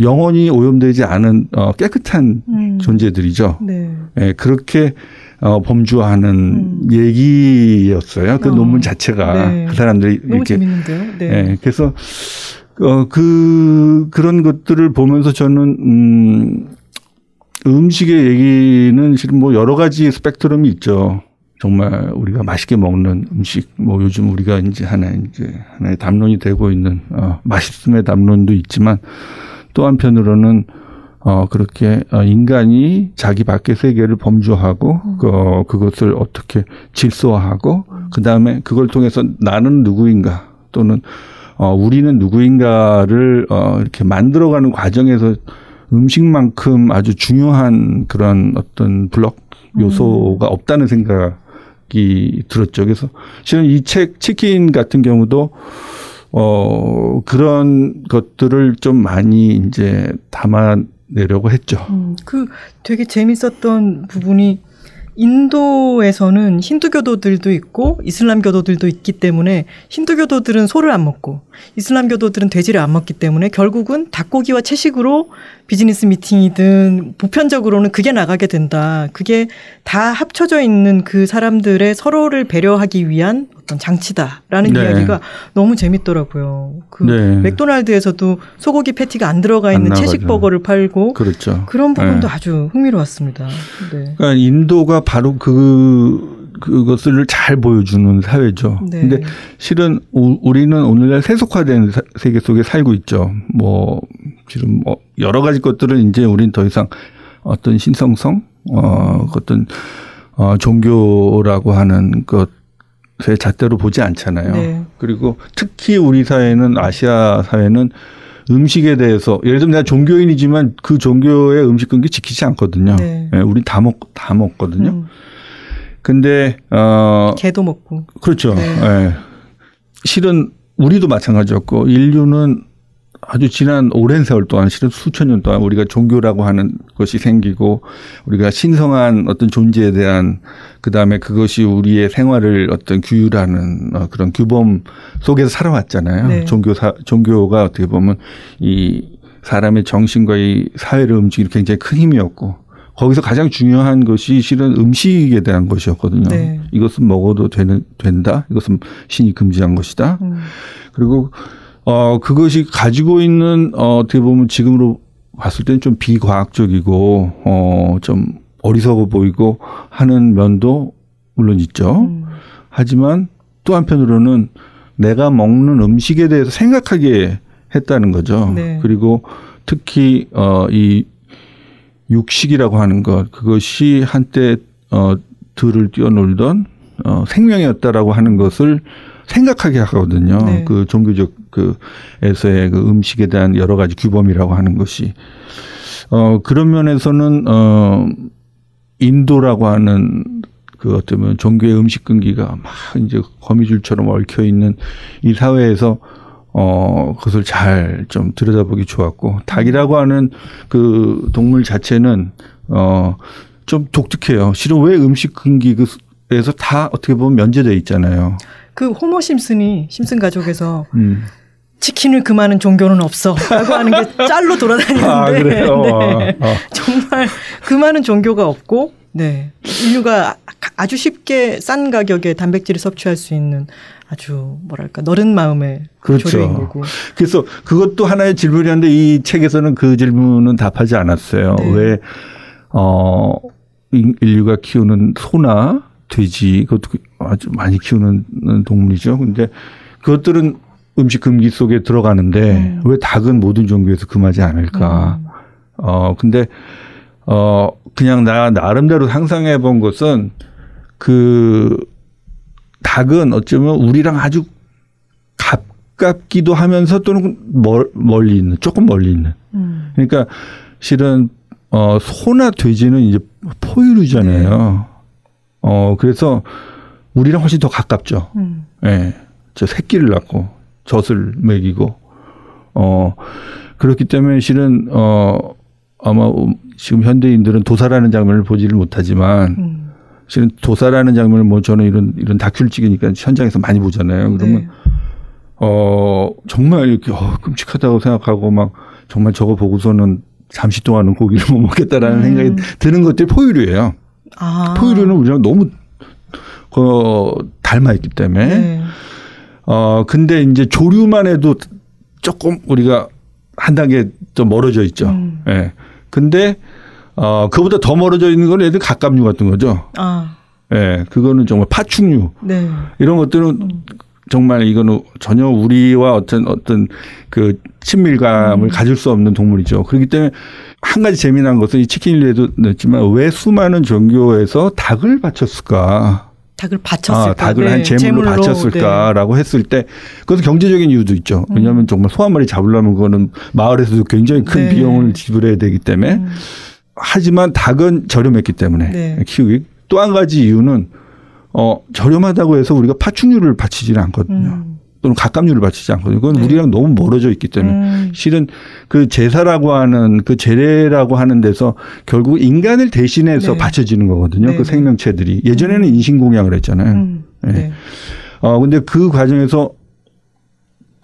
영원히 오염되지 않은 어, 깨끗한 음. 존재들이죠. 네. 예, 그렇게 어, 범주화하는 음. 얘기였어요. 그 어. 논문 자체가 네. 그 사람들이 너무 이렇게 재밌는데요. 네. 예, 그래서 어, 그 그런 것들을 보면서 저는 음, 음식의 얘기는 실은 뭐 여러 가지 스펙트럼이 있죠. 정말 우리가 맛있게 먹는 음식, 뭐 요즘 우리가 이제 하나 이제 하나의 담론이 되고 있는 어, 맛있음의 담론도 있지만 또 한편으로는 어, 그렇게 어, 인간이 자기 밖의 세계를 범주하고, 음. 그, 그것을 어떻게 질서화하고, 음. 그 다음에 그걸 통해서 나는 누구인가, 또는, 어, 우리는 누구인가를, 어, 이렇게 만들어가는 과정에서 음식만큼 아주 중요한 그런 어떤 블럭 요소가 음. 없다는 생각이 들었죠. 그래서 실은 이 책 치킨 같은 경우도 어, 그런 것들을 좀 많이 이제 담아 내려고 했죠. 음, 그 되게 재밌었던 부분이 인도에서는 힌두교도들도 있고 이슬람교도들도 있기 때문에 힌두교도들은 소를 안 먹고 이슬람교도들은 돼지를 안 먹기 때문에 결국은 닭고기와 채식으로 비즈니스 미팅이든 보편적으로는 그게 나가게 된다. 그게 다 합쳐져 있는 그 사람들의 서로를 배려하기 위한 어떤 장치다라는 네. 이야기가 너무 재밌더라고요. 그 네. 맥도날드에서도 소고기 패티가 안 들어가 있는 안 채식 버거를 팔고 그렇죠. 그런 부분도 네. 아주 흥미로웠습니다. 네. 그러니까 인도가 바로 그 그것을 잘 보여주는 사회죠. 네. 근데 실은 우리는 오늘날 세속화된 세계 속에 살고 있죠. 뭐 지금 뭐 여러 가지 것들은 이제 우린 더 이상 어떤 신성성, 어 어떤 어 종교라고 하는 것 제 잣대로 보지 않잖아요. 네. 그리고 특히 우리 사회는 아시아 사회는 음식에 대해서 예를 들면 내가 종교인이지만 그 종교의 음식 금기 지키지 않거든요. 네. 네, 우리 다 먹, 다 먹거든요. 음. 근데, 어. 개도 먹고. 그렇죠. 네. 네. 실은 우리도 마찬가지였고 인류는 아주 지난 오랜 세월 동안 실은 수천 년 동안 우리가 종교라고 하는 것이 생기고 우리가 신성한 어떤 존재에 대한 그 다음에 그것이 우리의 생활을 어떤 규율하는 어, 그런 규범 속에서 살아왔잖아요. 네. 종교 사, 종교가 어떻게 보면 이 사람의 정신과 이 사회를 움직이는 굉장히 큰 힘이었고 거기서 가장 중요한 것이 실은 음식에 대한 것이었거든요. 네. 이것은 먹어도 되는 된다. 이것은 신이 금지한 것이다. 음. 그리고 어, 그것이 가지고 있는, 어, 어떻게 보면 지금으로 봤을 때는 좀 비과학적이고, 어, 좀 어리석어 보이고 하는 면도 물론 있죠. 음. 하지만 또 한편으로는 내가 먹는 음식에 대해서 생각하게 했다는 거죠. 네. 그리고 특히, 어, 이 육식이라고 하는 것, 그것이 한때, 어, 들을 뛰어놀던 어, 생명이었다라고 하는 것을 생각하게 하거든요. 네. 그 종교적 그에서의 그 음식에 대한 여러 가지 규범이라고 하는 것이 어 그런 면에서는 어 인도라고 하는 그 어쩌면 종교의 음식 끈기가 막 이제 거미줄처럼 얽혀 있는 이 사회에서 어 그것을 잘 좀 들여다보기 좋았고 닭이라고 하는 그 동물 자체는 어 좀 독특해요. 실은 왜 음식 끈기에서 다 어떻게 보면 면제돼 있잖아요. 그 호머 심슨이 심슨 가족에서 음. 치킨을 금하는 종교는 없어라고 하는 게 짤로 돌아다니는데 아, 그래요? 네. 아, 아. 정말 금하는 종교가 없고 네 인류가 아주 쉽게 싼 가격에 단백질을 섭취할 수 있는 아주 뭐랄까 너른 마음의 그렇죠. 조류인 거고 그래서 그것도 하나의 질문이었는데 이 책에서는 그 질문은 답하지 않았어요. 네. 왜, 어, 인- 인류가 키우는 소나 돼지, 그것도 아주 많이 키우는 동물이죠. 근데 그것들은 음식 금기 속에 들어가는데 음. 왜 닭은 모든 종교에서 금하지 않을까. 음. 어, 근데, 어, 그냥 나, 나름대로 상상해 본 것은 그 닭은 어쩌면 우리랑 아주 가깝기도 하면서 또는 멀, 멀리 있는, 조금 멀리 있는. 음. 그러니까 실은 어, 소나 돼지는 이제 포유류잖아요. 어, 그래서 우리랑 훨씬 더 가깝죠. 음. 예. 저 새끼를 낳고 젖을 먹이고 어 그렇기 때문에 실은 어 아마 지금 현대인들은 도사라는 장면을 보지를 못하지만 음. 실은 도사라는 장면을 뭐 저는 이런 이런 다큐를 찍으니까 현장에서 많이 보잖아요. 그러면 네. 어 정말 이렇게 어, 끔찍하다고 생각하고 막 정말 저거 보고서는 잠시 동안은 고기를 못 먹겠다라는 음. 생각이 드는 것들이 포유류예요. 아. 포유류는 우리랑 너무 어, 닮아 있기 때문에 네. 어, 근데 이제 조류만 해도 조금 우리가 한 단계 좀 멀어져 있죠. 음. 예. 근데, 어, 그보다 더 멀어져 있는 건 애들 갑각류 같은 거죠. 아. 예. 그거는 정말 파충류. 네. 이런 것들은 정말 이거는 전혀 우리와 어떤 어떤 그 친밀감을 가질 수 없는 동물이죠. 그렇기 때문에 한 가지 재미난 것은 이 치킨일에도 냈지만 왜 수많은 종교에서 닭을 바쳤을까? 닭을 바쳤을까? 아, 닭을 네, 한 제물로, 네. 바쳤을까라고 했을 때 그것은 경제적인 이유도 있죠. 왜냐하면 정말 소 한 마리 잡으려면 그거는 마을에서도 굉장히 큰 네. 비용을 지불해야 되기 때문에 음. 하지만 닭은 저렴했기 때문에 네. 키우기 또 한 가지 이유는 어 저렴하다고 해서 우리가 파충류를 바치지는 않거든요. 음. 또는 갑각류를 바치지 않거든요. 그건 네. 우리랑 너무 멀어져 있기 때문에 음. 실은 그 제사라고 하는 그 제례라고 하는 데서 결국 인간을 대신해서 네. 바쳐지는 거거든요. 네, 그 네. 생명체들이 예전에는 인신공양을 했잖아요. 음. 네. 네. 어 근데 그 과정에서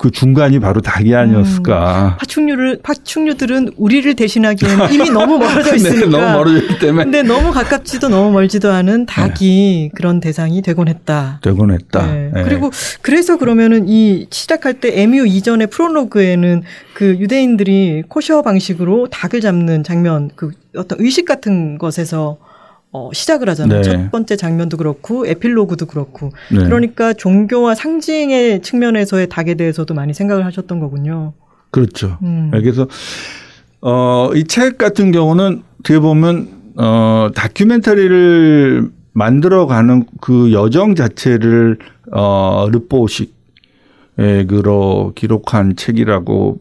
그 중간이 바로 닭이 아니었을까. 파충류를 파충류들은 우리를 대신하기에는 이미 너무 멀어져 있으니까. 네, 너무 멀어져 있기 때문에 근데 너무 가깝지도 너무 멀지도 않은 닭이 그런 대상이 되곤 했다. 되곤 했다. 네. 네. 그리고 그래서 그러면은 이 시작할 때 MU 이전의 프롤로그에는 그 유대인들이 코셔 방식으로 닭을 잡는 장면, 그 어떤 의식 같은 것에서 어, 시작을 하잖아요. 네. 첫 번째 장면도 그렇고 에필로그도 그렇고. 네. 그러니까 종교와 상징의 측면에서의 닭에 대해서도 많이 생각을 하셨던 거군요. 그렇죠. 음. 그래서 어, 이 책 같은 경우는 어떻게 보면 어, 다큐멘터리를 만들어가는 그 여정 자체를 어, 르포식으로 기록한 책이라고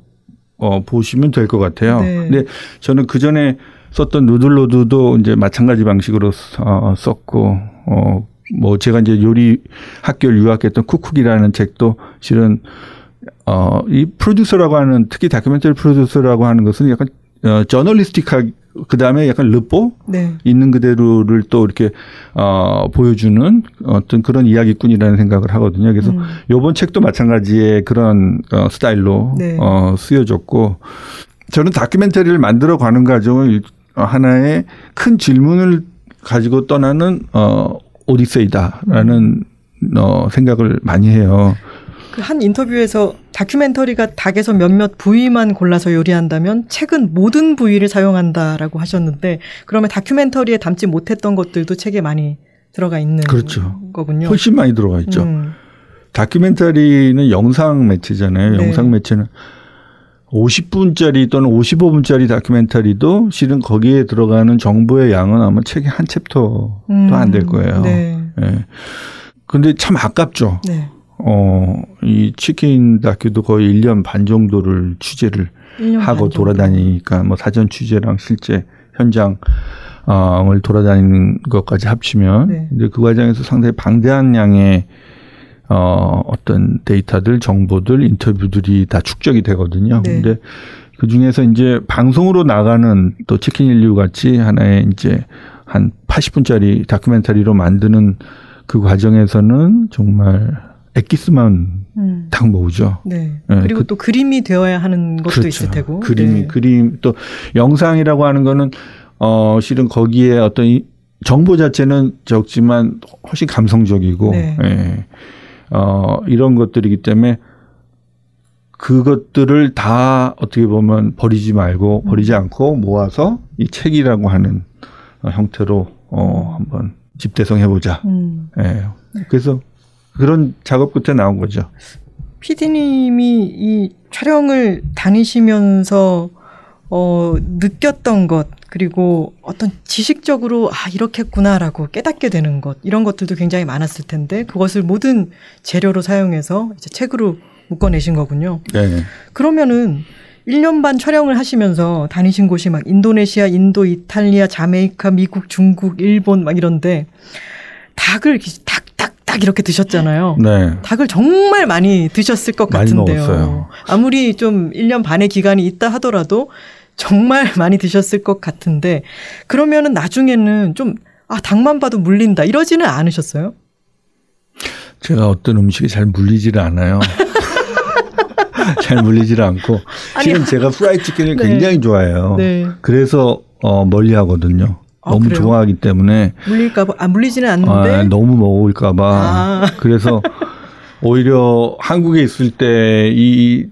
어, 보시면 될 것 같아요. 네. 근데 저는 그 전에 썼던 누들로드도 이제 마찬가지 방식으로 어, 썼고 어, 뭐 제가 이제 요리 학교를 유학했던 쿠쿡이라는 책도 실은 어, 이 프로듀서라고 하는 특히 다큐멘터리 프로듀서라고 하는 것은 약간 어, 저널리스틱하 그 다음에 약간 르뽀 네. 있는 그대로를 또 이렇게 어, 보여주는 어떤 그런 이야기꾼이라는 생각을 하거든요. 그래서 음. 요번 책도 마찬가지의 그런 어, 스타일로 네. 어, 쓰여졌고 저는 다큐멘터리를 만들어 가는 과정을 하나의 큰 질문을 가지고 떠나는 어, 오디세이다라는 어, 생각을 많이 해요. 그 한 인터뷰에서 다큐멘터리가 닭에서 몇몇 부위만 골라서 요리한다면 책은 모든 부위를 사용한다라고 하셨는데 그러면 다큐멘터리에 담지 못했던 것들도 책에 많이 들어가 있는 그렇죠. 거군요. 훨씬 많이 들어가 있죠. 음. 다큐멘터리는 영상 매체잖아요. 네. 영상 매체는 50분짜리 또는 55분짜리 다큐멘터리도 실은 거기에 들어가는 정보의 양은 아마 책의 한 챕터도 음. 안될 거예요. 네. 예. 근데 참 아깝죠. 네. 어, 이 치킨 다큐도 거의 1년 반 정도를 취재를 1년 하고 반 정도. 돌아다니니까 뭐 사전 취재랑 실제 현장을 돌아다니는 것까지 합치면 네. 근데 그 과정에서 상당히 방대한 양의 어 어떤 데이터들, 정보들, 인터뷰들이 다 축적이 되거든요. 네. 근데 그 중에서 이제 방송으로 나가는 또 치킨 인류 같이 하나의 이제 한 80분짜리 다큐멘터리로 만드는 그 과정에서는 정말 엑기스만 음. 딱 모으죠. 네. 네, 그리고 그- 또 그림이 되어야 하는 것도 있을 테고. 그림이 네. 그림 또 영상이라고 하는 거는 어 실은 거기에 어떤 이 정보 자체는 적지만 훨씬 감성적이고 네. 예. 어 이런 것들이기 때문에 그것들을 다 어떻게 보면 버리지 말고 음. 버리지 않고 모아서 이 책이라고 하는 어, 형태로 어 한번 집대성해 보자. 음. 예. 그래서 그런 작업 끝에 나온 거죠. PD님이 이 촬영을 다니시면서 어, 느꼈던 것 그리고 어떤 지식적으로 아 이렇겠구나라고 깨닫게 되는 것 이런 것들도 굉장히 많았을 텐데 그것을 모든 재료로 사용해서 이제 책으로 묶어내신 거군요. 네. 그러면은 1년 반 촬영을 하시면서 다니신 곳이 막 인도네시아, 인도, 이탈리아, 자메이카, 미국, 중국, 일본 막 이런데 닭을 이렇게 닭닭닭 이렇게 드셨잖아요. 네. 닭을 정말 많이 드셨을 것 많이 같은데요. 먹었어요. 아무리 좀 1년 반의 기간이 있다 하더라도 정말 많이 드셨을 것 같은데 그러면은 나중에는 좀 아, 닭만 봐도 물린다 이러지는 않으셨어요? 제가 어떤 음식이 잘 물리지를 않아요. 잘 물리지를 않고 실은 제가 프라이 치킨을 네. 굉장히 좋아해요. 네. 그래서 어 멀리 하거든요. 아, 너무 그래요? 좋아하기 때문에 물릴까 봐, 아, 물리지는 않는데. 아, 너무 먹을까 봐. 아. 그래서 오히려 한국에 있을 때 이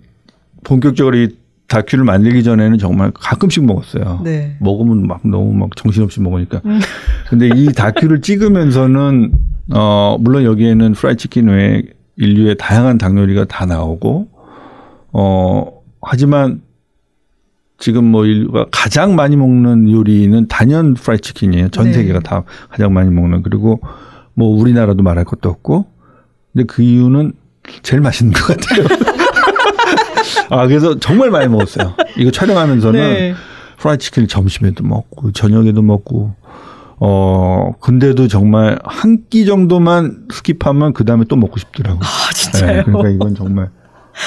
본격적으로 이 다큐를 만들기 전에는 정말 가끔씩 먹었어요. 네. 먹으면 막 너무 막 정신없이 먹으니까. 음. 근데 이 다큐를 찍으면서는 어 물론 여기에는 프라이 치킨 외에 인류의 다양한 닭 요리가 다 나오고 어 하지만 지금 뭐 인류가 가장 많이 먹는 요리는 단연 프라이 치킨이에요. 전 네. 세계가 다 가장 많이 먹는 그리고 뭐 우리나라도 말할 것도 없고 근데 그 이유는 제일 맛있는 것 같아요. 아 그래서 정말 많이 먹었어요. 이거 촬영하면서는 네. 프라이 치킨을 점심에도 먹고 저녁에도 먹고 어 근데도 정말 한 끼 정도만 skip하면 그 다음에 또 먹고 싶더라고. 아, 진짜요? 네, 그러니까 이건 정말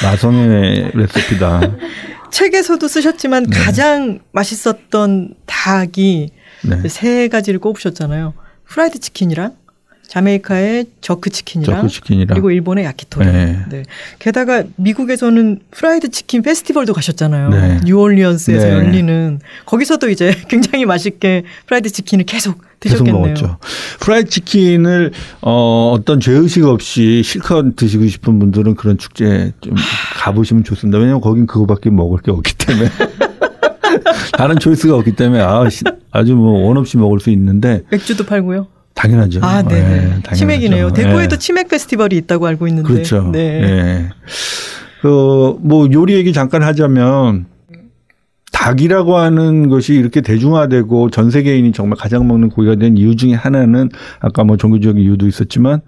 마성의 레시피다. 책에서도 쓰셨지만 네. 가장 맛있었던 닭이 네. 세 가지를 꼽으셨잖아요. 프라이드 치킨이랑 자메이카의 jerk 치킨이랑 jerk 치킨이랑 그리고 일본의 야키토리. 네. 네. 게다가 미국에서는 프라이드 치킨 페스티벌도 가셨잖아요. 네. 뉴올리언스에서 네. 열리는 거기서도 이제 굉장히 맛있게 프라이드 치킨을 계속 계속 드셨겠네요. 먹었죠. 프라이 치킨을 어 어떤 죄의식 없이 실컷 드시고 싶은 분들은 그런 축제 좀 가보시면 좋습니다. 왜냐하면 거긴 그거밖에 먹을 게 없기 때문에 다른 초이스가 없기 때문에 아, 시- 아주 뭐 원 없이 먹을 수 있는데 맥주도 팔고요. 당연하죠. 아, 네. 예, 네. 당연하죠. 치맥이네요. 대구에도 예. 치맥 페스티벌이 있다고 알고 있는데. 그렇죠. 네. 예. 그, 뭐, 요리 얘기 잠깐 하자면, 닭이라고 하는 것이 이렇게 대중화되고 전 세계인이 정말 가장 먹는 고기가 된 이유 중에 하나는 아까 뭐 종교적인 이유도 있었지만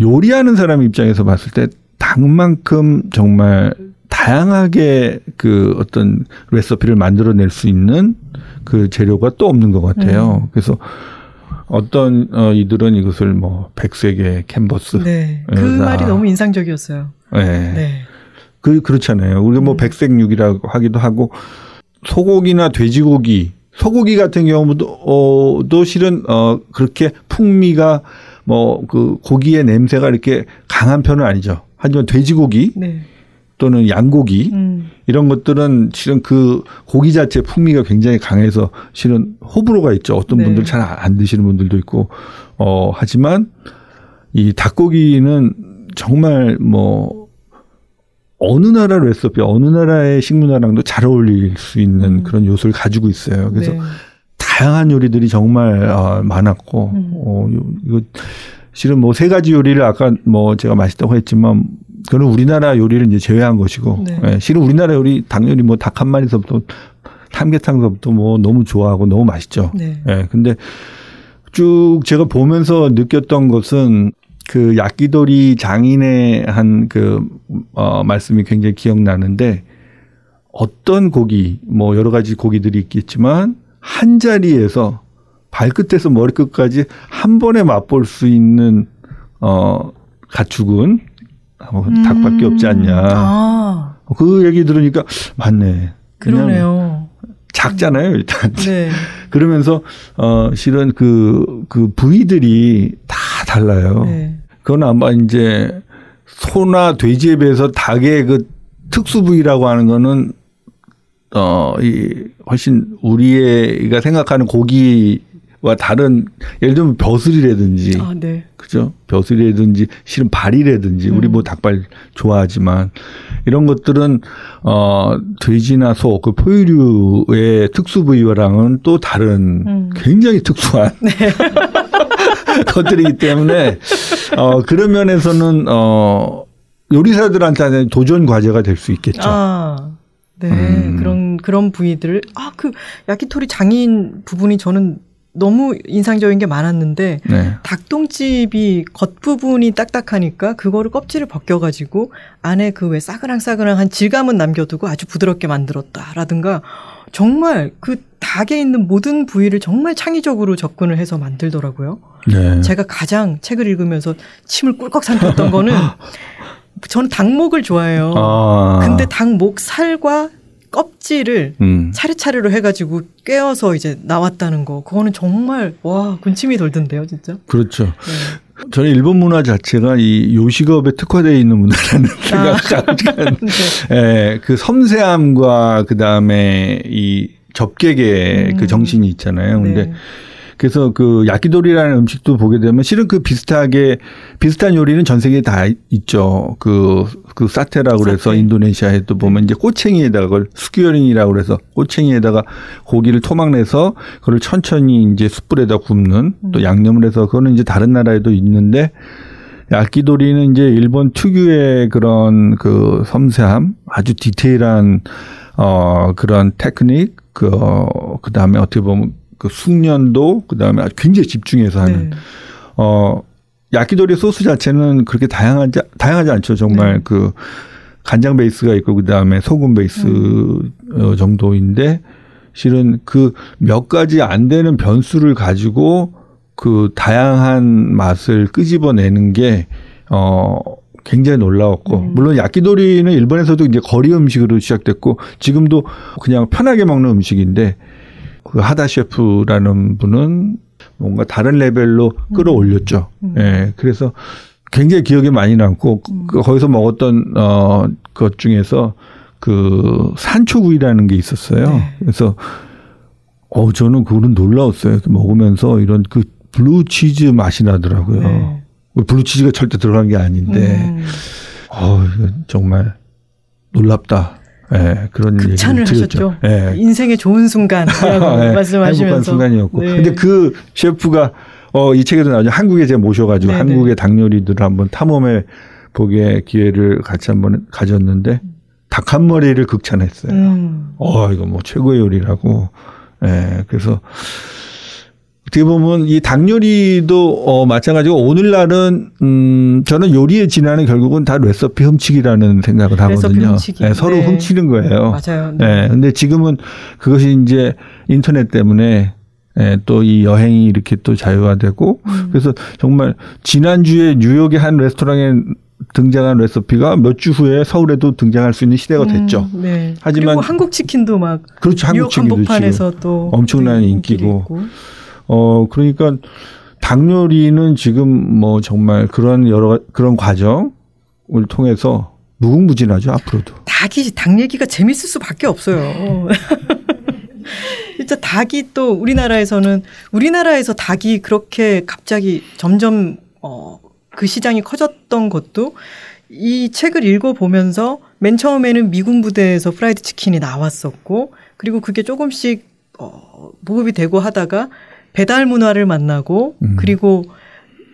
요리하는 사람 입장에서 봤을 때 닭만큼 정말 다양하게 그 어떤 레시피를 만들어낼 수 있는 그 재료가 또 없는 것 같아요. 음. 그래서 어떤 어 이들은 이것을 뭐 백색의 캔버스 네. 그 아. 말이 너무 인상적이었어요. 네. 네. 그, 그렇잖아요. 우리가 뭐 음. 백색육이라고 하기도 하고 소고기나 돼지고기, 소고기 같은 경우도, 어, 도 실은, 어, 그렇게 풍미가 뭐 그 고기의 냄새가 이렇게 강한 편은 아니죠. 하지만 돼지고기 네. 또는 양고기 음. 이런 것들은 실은 그 고기 자체 풍미가 굉장히 강해서 실은 호불호가 있죠. 어떤 네. 분들 잘 안 드시는 분들도 있고, 어, 하지만 이 닭고기는 정말 뭐 어느 나라 레시피, 어느 나라의 식문화랑도 잘 어울릴 수 있는 음. 그런 요소를 가지고 있어요. 그래서 네. 다양한 요리들이 정말 아, 많았고, 음. 어, 요- 이거 실은 뭐 세 가지 요리를 아까 뭐 제가 맛있다고 했지만 그는 우리나라 요리를 이제 제외한 것이고, 네. 예, 실은 우리나라 요리 당연히 뭐 닭 한 마리서부터 삼계탕서부터 뭐 너무 좋아하고 너무 맛있죠. 네. 예, 근데 쭉 제가 보면서 느꼈던 것은 그 야끼도리 장인의 한 그 어, 말씀이 굉장히 기억나는데 어떤 고기 뭐 여러 가지 고기들이 있겠지만 한 자리에서 발끝에서 머리끝까지 한 번에 맛볼 수 있는 어 가축은 어, 닭밖에 없지 않냐. 아, 그 얘기 들으니까 맞네. 그냥 그러네요. 작잖아요, 일단. 네. 그러면서 어 실은 그그 부위들이 다 달라요. 네. 그건 아마 이제 소나 돼지에 비해서 닭의 그 특수 부위라고 하는 거는 어이 훨씬 우리가 생각하는 고기 와 다른 예를 들면 벼슬이라든지 아, 네. 그죠? 벼슬이라든지 실은 발이라든지 우리 음. 뭐 닭발 좋아하지만 이런 것들은 어 돼지나 소 그 포유류의 특수 부위와랑은 또 다른 음. 굉장히 특수한 것들이기 때문에 어 그런 면에서는 어 요리사들한테는 도전 과제가 될 수 있겠죠. 아, 네. 음. 그런, 그런 부위들을. 아, 그, 야키토리 장인 부분이 저는 너무 인상적인 게 많았는데, 네. 닭똥집이 겉부분이 딱딱하니까 그거를 껍질을 벗겨가지고 안에 그 왜 싸그랑싸그랑한 질감은 남겨두고 아주 부드럽게 만들었다라든가 정말 그 닭에 있는 모든 부위를 정말 창의적으로 접근을 해서 만들더라고요. 네. 제가 가장 책을 읽으면서 침을 꿀꺽 삼켰던 거는 저는 닭목을 좋아해요. 아. 근데 닭목 살과 껍질을 음. 차례차례로 해가지고 꿰어서 이제 나왔다는 거. 그거는 정말 와 군침이 돌던데요, 진짜. 그렇죠. 네. 저는 일본 문화 자체가 이 요식업에 특화되어 있는 문화라는 아. 생각을 네. 예, 그 섬세함과 그 다음에 이 접객의 음. 그 정신이 있잖아요. 근데 네. 그래서 그 야끼도리라는 음식도 보게 되면 실은 그 비슷하게 비슷한 요리는 전 세계에 다 있죠. 그, 그 사테라고 그래서. 인도네시아에도 보면 이제 꼬챙이에다가 그걸 skewering이라고 그래서 꼬챙이에다가 고기를 토막 내서 그걸 천천히 이제 숯불에다 굽는 또 양념을 해서 그거는 이제 다른 나라에도 있는데 야끼도리는 이제 일본 특유의 그런 그 섬세함, 아주 디테일한 어 그런 테크닉, 그 어, 그 다음에 어떻게 보면 그 숙련도 그다음에 아주 굉장히 집중해서 하는 네. 어 야끼도리 소스 자체는 그렇게 다양하지 다양하지 않죠. 정말 네. 그 간장 베이스가 있고 그다음에 소금 베이스 음. 어, 정도인데 실은 그 몇 가지 안 되는 변수를 가지고 그 다양한 맛을 끄집어내는 게 어. 굉장히 놀라웠고 음. 물론 야끼도리는 일본에서도 이제 거리 음식으로 시작됐고 지금도 그냥 편하게 먹는 음식인데 그 하다 셰프라는 분은 뭔가 다른 레벨로 끌어올렸죠. 음. 예. 그래서 굉장히 기억에 많이 남고 음. 그 거기서 먹었던 어것 중에서 그 산초구이라는 게 있었어요. 네. 그래서 어 저는 그거는 놀라웠어요. 먹으면서 이런 그 블루 치즈 맛이 나더라고요. 네. 블루 치즈가 절대 들어간 게 아닌데 음. 어 정말 놀랍다. 예, 그런 극찬을. 하셨죠. 예. 인생의 좋은 순간이라고 네, 말씀하시면서 행복한 순간이었고. 네. 근데 그 셰프가 어, 이 책에도 나오죠. 한국에 제가 모셔가지고 네네. 한국의 닭 요리들을 한번 탐험해 보게 기회를 같이 한번 가졌는데 닭한 머리를 극찬했어요. 음. 어, 이거 뭐 최고의 요리라고. 예, 그래서 어떻게 보면 이 닭 요리도 어, 마찬가지고 오늘날은 음, 저는 요리의 진화는 결국은 다 레시피 훔치기라는 생각을 하거든요. 훔치기. 예, 서로 네. 훔치는 거예요. 맞아요. 예, 근데 지금은 그것이 이제 인터넷 때문에 예, 또 이 여행이 이렇게 또 자유화되고 음. 그래서 정말 지난주에 뉴욕의 한 레스토랑에 등장한 레시피가 몇 주 후에 서울에도 등장할 수 있는 시대가 됐죠. 음, 네. 하지만- 그리고 한국 치킨도 막 그렇죠. 한국 친구도 한복판에서. 또 엄청난 네, 인기고. 있고. 어, 그러니까 닭 요리는 지금 뭐 정말 그런 여러 가- 그런 과정을 통해서 무궁무진하죠, 앞으로도. 닭이 닭 얘기가 재밌을 수밖에 없어요. 진짜 닭이 또 우리나라에서는 우리나라에서 닭이 그렇게 갑자기 점점 어, 그 시장이 커졌던 것도 이 책을 읽어 보면서 맨 처음에는 미군 부대에서 프라이드 치킨이 나왔었고 그리고 그게 조금씩 어, 보급이 되고 하다가 배달 문화를 만나고 음. 그리고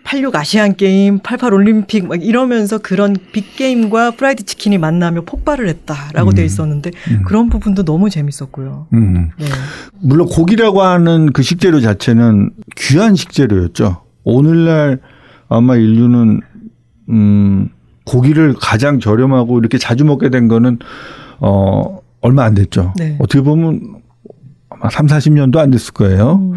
86 아시안 게임, 88 올림픽 막 이러면서 그런 big game과 프라이드 치킨이 만나며 폭발을 했다라고 음. 돼 있었는데 음. 그런 부분도 너무 재밌었고요. 음. 네. 물론 고기라고 하는 그 식재료 자체는 귀한 식재료였죠. 오늘날 아마 인류는 음 고기를 가장 저렴하고 이렇게 자주 먹게 된 거는 어 얼마 안 됐죠. 네. 어떻게 보면 아마 3, 40년도 안 됐을 거예요.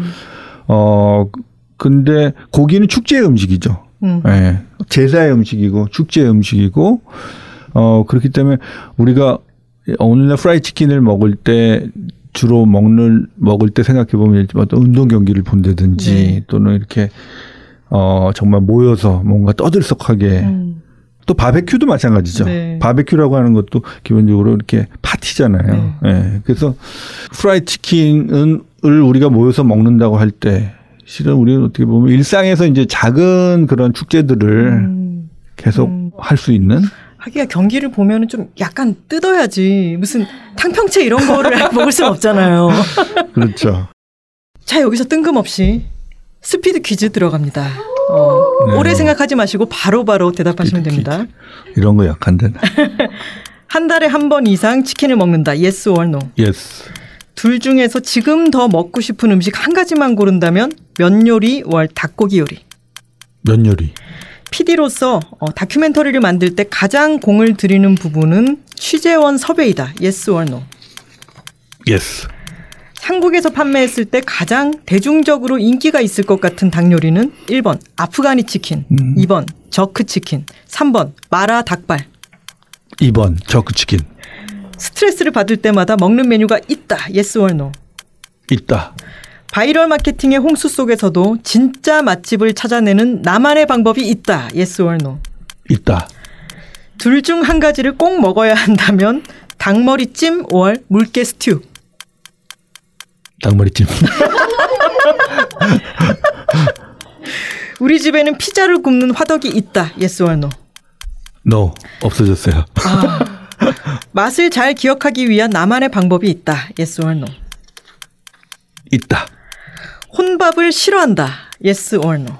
음. 어 근데 고기는 축제 음식이죠. 음. 예. 제사의 음식이고 축제의 음식이고 어 그렇기 때문에 우리가 오늘날 프라이 치킨을 먹을 때 주로 먹는 먹을 때 생각해 보면 어떤 운동 경기를 본다든지 네. 또는 이렇게 어 정말 모여서 뭔가 떠들썩하게 음. 또 바베큐도 마찬가지죠. 네. 바베큐라고 하는 것도 기본적으로 이렇게 파티잖아요. 네. 예. 그래서 프라이 치킨을 우리가 모여서 먹는다고 할 때 실은 우리는 어떻게 보면 일상에서 이제 작은 그런 축제들을 음. 계속 음. 할수 있는 하기가 경기를 보면은 좀 약간 뜯어야지 무슨 탕평채 이런 거를 먹을 순 없잖아요. 그렇죠. 자 여기서 뜬금없이 스피드 퀴즈 들어갑니다. 어, 네. 오래 생각하지 마시고 바로바로 대답하시면 스피드 됩니다. 이런 거 약한데. 한 달에 한 번 이상 치킨을 먹는다. Yes or no. Yes. 둘 중에서 지금 더 먹고 싶은 음식 한 가지만 고른다면 면 요리 or 닭고기 요리. 면 요리. PD로서 어, 다큐멘터리를 만들 때 가장 공을 들이는 부분은 취재원 섭외이다. Yes or no. Yes. 한국에서 판매했을 때 가장 대중적으로 인기가 있을 것 같은 닭 요리는 1번 아프가니 치킨, 음. 2번 jerk 치킨, 3번 마라 닭발. 2번 jerk 치킨. 스트레스를 받을 때마다 먹는 메뉴가 있다. Yes or no. 있다. 바이럴 마케팅의 홍수 속에서도 진짜 맛집을 찾아내는 나만의 방법이 있다. Yes or no. 있다. 둘 중 한 가지를 꼭 먹어야 한다면 닭머리찜 or 물개 스튜. 닭머리찜. 우리 집에는 피자를 굽는 화덕이 있다. Yes or no. No. 없어졌어요. 맛을 잘 기억하기 위한 나만의 방법이 있다. Yes or no. 있다. 혼밥을 싫어한다. Yes or no.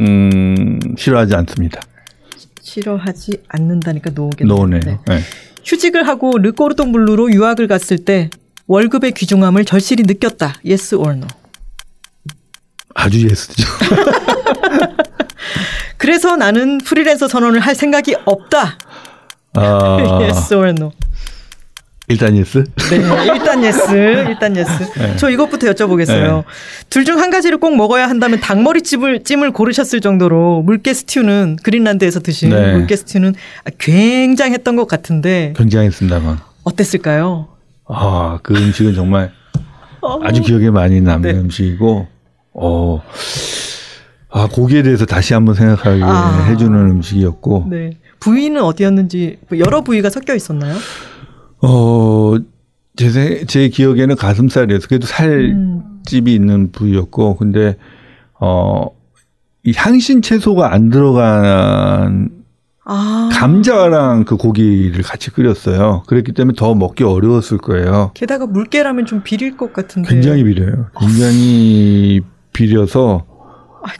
음, 싫어하지 않습니다. 싫어하지 않는다니까 no겠네요. no네요. 네. 네. 휴직을 하고 르꼬르동 블루로 유학을 갔을 때 월급의 귀중함을 절실히 느꼈다. Yes or no. 아주 yes죠. 그래서 나는 프리랜서 선언을 할 생각이 없다. 아, yes or no. 일단 yes. 네, 일단 yes, 일단 yes. 저 이것부터 여쭤보겠어요. 네. 둘중 한 가지를 꼭 먹어야 한다면 닭머리찜을 찜을 고르셨을 정도로 물개 스튜는 그린란드에서 드신 네. 물개 스튜는 굉장했던 것 같은데 굉장했습니다만. 어땠을까요? 아, 그 음식은 정말 어. 아주 기억에 많이 남는 네. 음식이고, 어, 아, 고기에 대해서 다시 한번 생각하게 아. 해주는 음식이었고, 네. 부위는 어디였는지 뭐 여러 부위가 섞여 있었나요? 어, 제, 생- 제 기억에는 가슴살이었어. 그래도 살집이 있는 부위였고, 근데, 어, 이 향신 채소가 안 들어간 아. 감자랑 그 고기를 같이 끓였어요. 그랬기 때문에 더 먹기 어려웠을 거예요. 게다가 물개라면 좀 비릴 것 같은데. 굉장히 비려요. 굉장히 비려서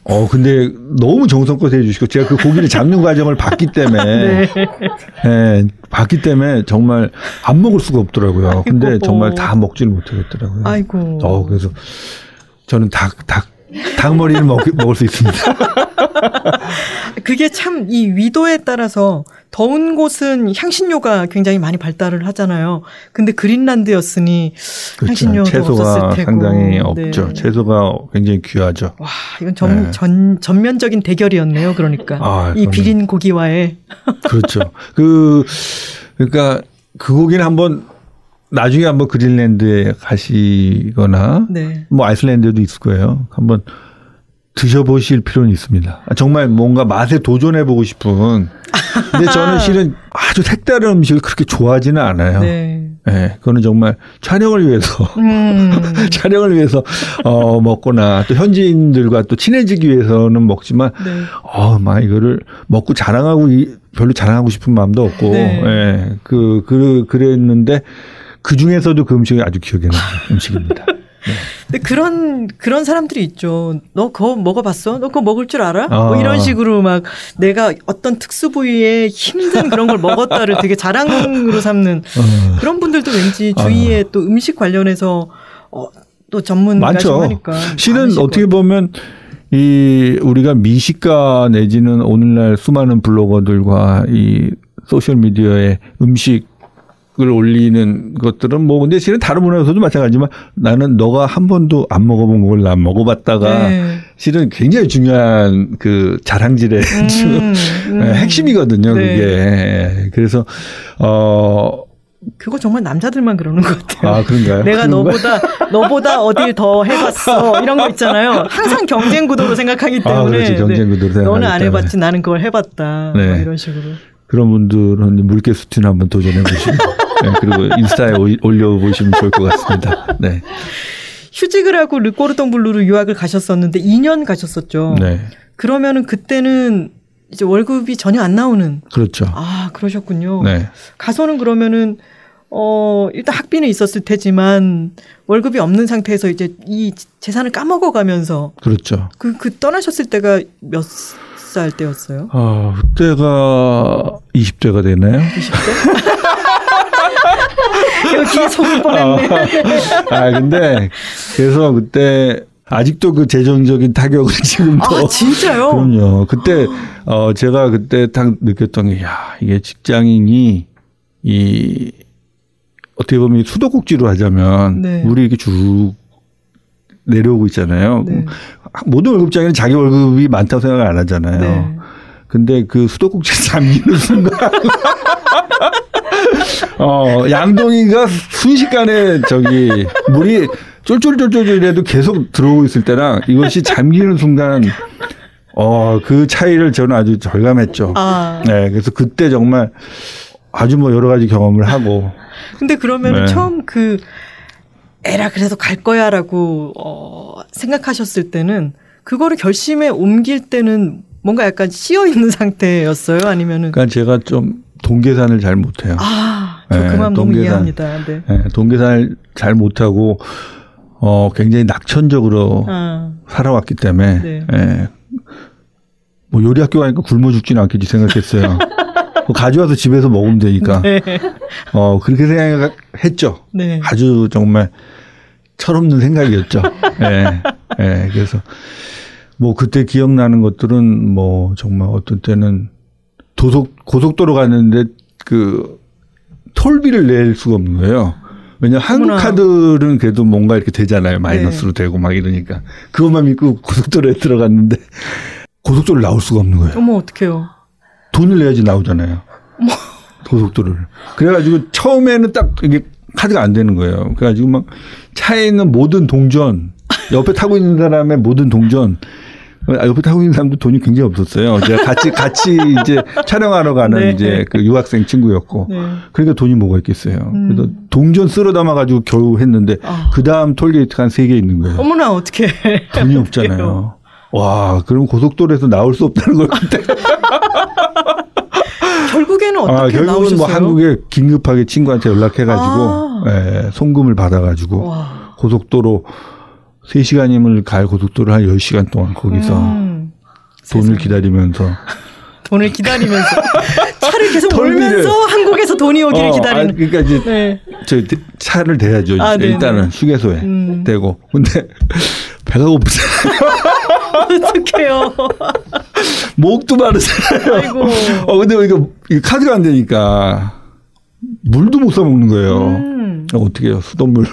어 근데 너무 정성껏 해주시고 제가 그 고기를 잡는 과정을 봤기 때문에 네. 예, 봤기 때문에 정말 안 먹을 수가 없더라고요. 근데. 정말 다 먹지를 못하겠더라고요. 아이고. 어 그래서 저는 닭 닭 닭머리를 먹, 먹을 수 있습니다. 그게 참 이 위도에 따라서 더운 곳은 향신료가 굉장히 많이 발달을 하잖아요. 근데 그린란드였으니 향신료도 그렇죠. 없었을 테고. 상당히 없죠. 네. 채소가 굉장히 귀하죠. 와, 이건 전, 네. 전, 전면적인 대결이었네요. 그러니까. 아, 이. 비린 고기와의. 그렇죠. 그 그러니까 그 고기는 한번 나중에 한번 그린랜드에 가시거나 네. 뭐 아이슬란드에도 있을 거예요. 한번 드셔보실 필요는 있습니다. 아, 정말 뭔가 맛에 도전해보고 싶은. 근데 저는 실은 아주 색다른 음식을 그렇게 좋아하지는 않아요. 네. 네. 그거는 정말 촬영을 위해서 음. 촬영을 위해서 어 먹거나 또 현지인들과 또 친해지기 위해서는 먹지만 네. 어, 막 이거를 먹고 자랑하고 이- 별로 자랑하고 싶은 마음도 없고, 네. 예, 그, 그, 그랬는데 그 중에서도 그 음식이 아주 기억에 남는 음식입니다. 근데 그런, 그런 사람들이 있죠. 너 그거 먹어봤어? 너 그거 먹을 줄 알아? 뭐 아. 이런 식으로 막 내가 어떤 특수 부위에 힘든 그런 걸 먹었다를 되게 자랑으로 삼는 어, 그런 분들도 왠지 주위에 또 음식 관련해서 어, 또 전문가시고. 하니까 실은 많으실 어떻게 것 보면 이 우리가 미식가 내지는 오늘날 수많은 블로거들과 이 소셜 미디어에 음식 을 올리는 것들은 뭐 근데 실은 다른 문화에서도 마찬가지지만 나는 너가 한 번도 안 먹어본 걸 난 먹어봤다가 네. 실은 굉장히 중요한 그 자랑질의 음, 음. 핵심이거든요. 네. 그게 그래서 어. 그거 정말 남자들만 그러는 것 같아요. 아 그런가요? 내가 그런가? 너보다 너보다 어딜 더 해봤어 이런 거 있잖아요. 항상 경쟁 구도로 생각하기 아, 때문에 그렇지. 경쟁 구도로 생각하기 너는 안 때문에. 해봤지 나는 그걸 해봤다 네. 뭐 이런 식으로. 그런 분들은 물개 수틴 한번 도전해 보시고 네, 그리고 인스타에 올- 올려보시면 좋을 것 같습니다. 네. 휴직을 하고 르꼬르동 블루로 유학을 가셨었는데 2년 가셨었죠. 네. 그러면은 그때는 이제 월급이 전혀 안 나오는. 그렇죠. 아 그러셨군요. 네. 가서는 그러면은 어 일단 학비는 있었을 테지만 월급이 없는 상태에서 이제 이 재산을 까먹어 가면서 그렇죠. 그, 그 떠나셨을 때가 몇 살 때였어요? 아, 그때가 20대가 되나요? 20대? 여기에 속을 뻔했네. 아, 근데 그래서 그때 아직도 그 재정적인 타격을 지금도 아, 진짜요? 그럼요. 그때 어 제가 그때 딱 느꼈던 게 야, 이게 직장인이 이 어떻게 보면 수도꼭지로 하자면 네. 우리 이렇게 쭉 내려오고 있잖아요. 네. 모든 월급장에는 자기 월급이 많다고 생각을 안 하잖아요. 네. 근데 그 수도꼭지 잠기는 순간 어 양동이가 순식간에 저기 물이 쫄쫄쫄쫄이라도 계속 들어오고 있을 때랑 이것이 잠기는 순간 어 그 차이를 저는 아주 절감했죠. 아, 네, 그래서 그때 정말 아주 뭐 여러 가지 경험을 하고 근데 그러면은 네. 처음 그 에라 그래도 갈 거야라고 어, 생각하셨을 때는 그거를 결심에 옮길 때는 뭔가 약간 씌어 있는 상태였어요? 아니면은 그러니까 제가 좀 돈계산을 잘 못해요. 아, 저 네, 그 너무 동계산. 이해합니다. 네. 네, 돈계산을 잘 못하고 어 굉장히 낙천적으로 아, 살아왔기 때문에 네. 예. 뭐 요리 학교 가니까 굶어 죽지는 않겠지 생각했어요. 뭐 가져와서 집에서 먹으면 되니까. 네. 어 그렇게 생각했죠. 네. 아주 정말 철없는 생각이었죠. 예. 예. 그래서 뭐 그때 기억나는 것들은 뭐 정말 어떤 때는 도속 고속도로 갔는데 그 톨비를 낼 수가 없는 거예요. 왜냐 한국. 카드는 그래도 뭔가 이렇게 되잖아요. 마이너스로 되고 막 이러니까 그것만 믿고 고속도로에 들어갔는데 고속도로 나올 수가 없는 거예요. 어머 어떡해요. 돈을 내야지 나오잖아요. 고속도로를. 그래가지고 처음에는 딱 이게 카드가 안 되는 거예요. 그래가지고 막 차에 있는 모든 동전, 옆에 타고 있는 사람의 모든 동전, 아, 옆에 타고 있는 사람도 돈이 굉장히 없었어요. 제가 같이, 같이 이제 촬영하러 가는 네. 이제 그 유학생 친구였고. 네. 그러니까 돈이 뭐가 있겠어요. 음. 그래서 동전 쓸어 담아가지고 겨우 했는데 아. 그 다음 톨게이트가 한 세 개 있는 거예요. 어머나 어떡해. 돈이 없잖아요. 와, 그럼 고속도로에서 나올 수 없다는 걸 그때 결국에는 아, 어떻게 결국은 나오셨어요? 뭐 한국에 긴급하게 친구한테 연락해가지고 아. 예, 송금을 받아가지고 와. 고속도로 3시간임을 갈 고속도로 한 10시간 동안 거기서 음, 돈을 세상에. 기다리면서 돈을 기다리면서 차를 계속 몰면서 한국에서 돈이 오기를 어, 기다리는. 아, 그러니까 이제 네. 저 차를 대야죠. 아, 네네. 일단은 휴게소에 음. 대고. 근데 배가 고프잖아요. 어떡해요. 목도 마르잖아요. 아이고. 어, 근데 이거, 이거 카드가 안 되니까 물도 못 사 먹는 거예요. 음. 어, 어떻게 해요? 수돗물.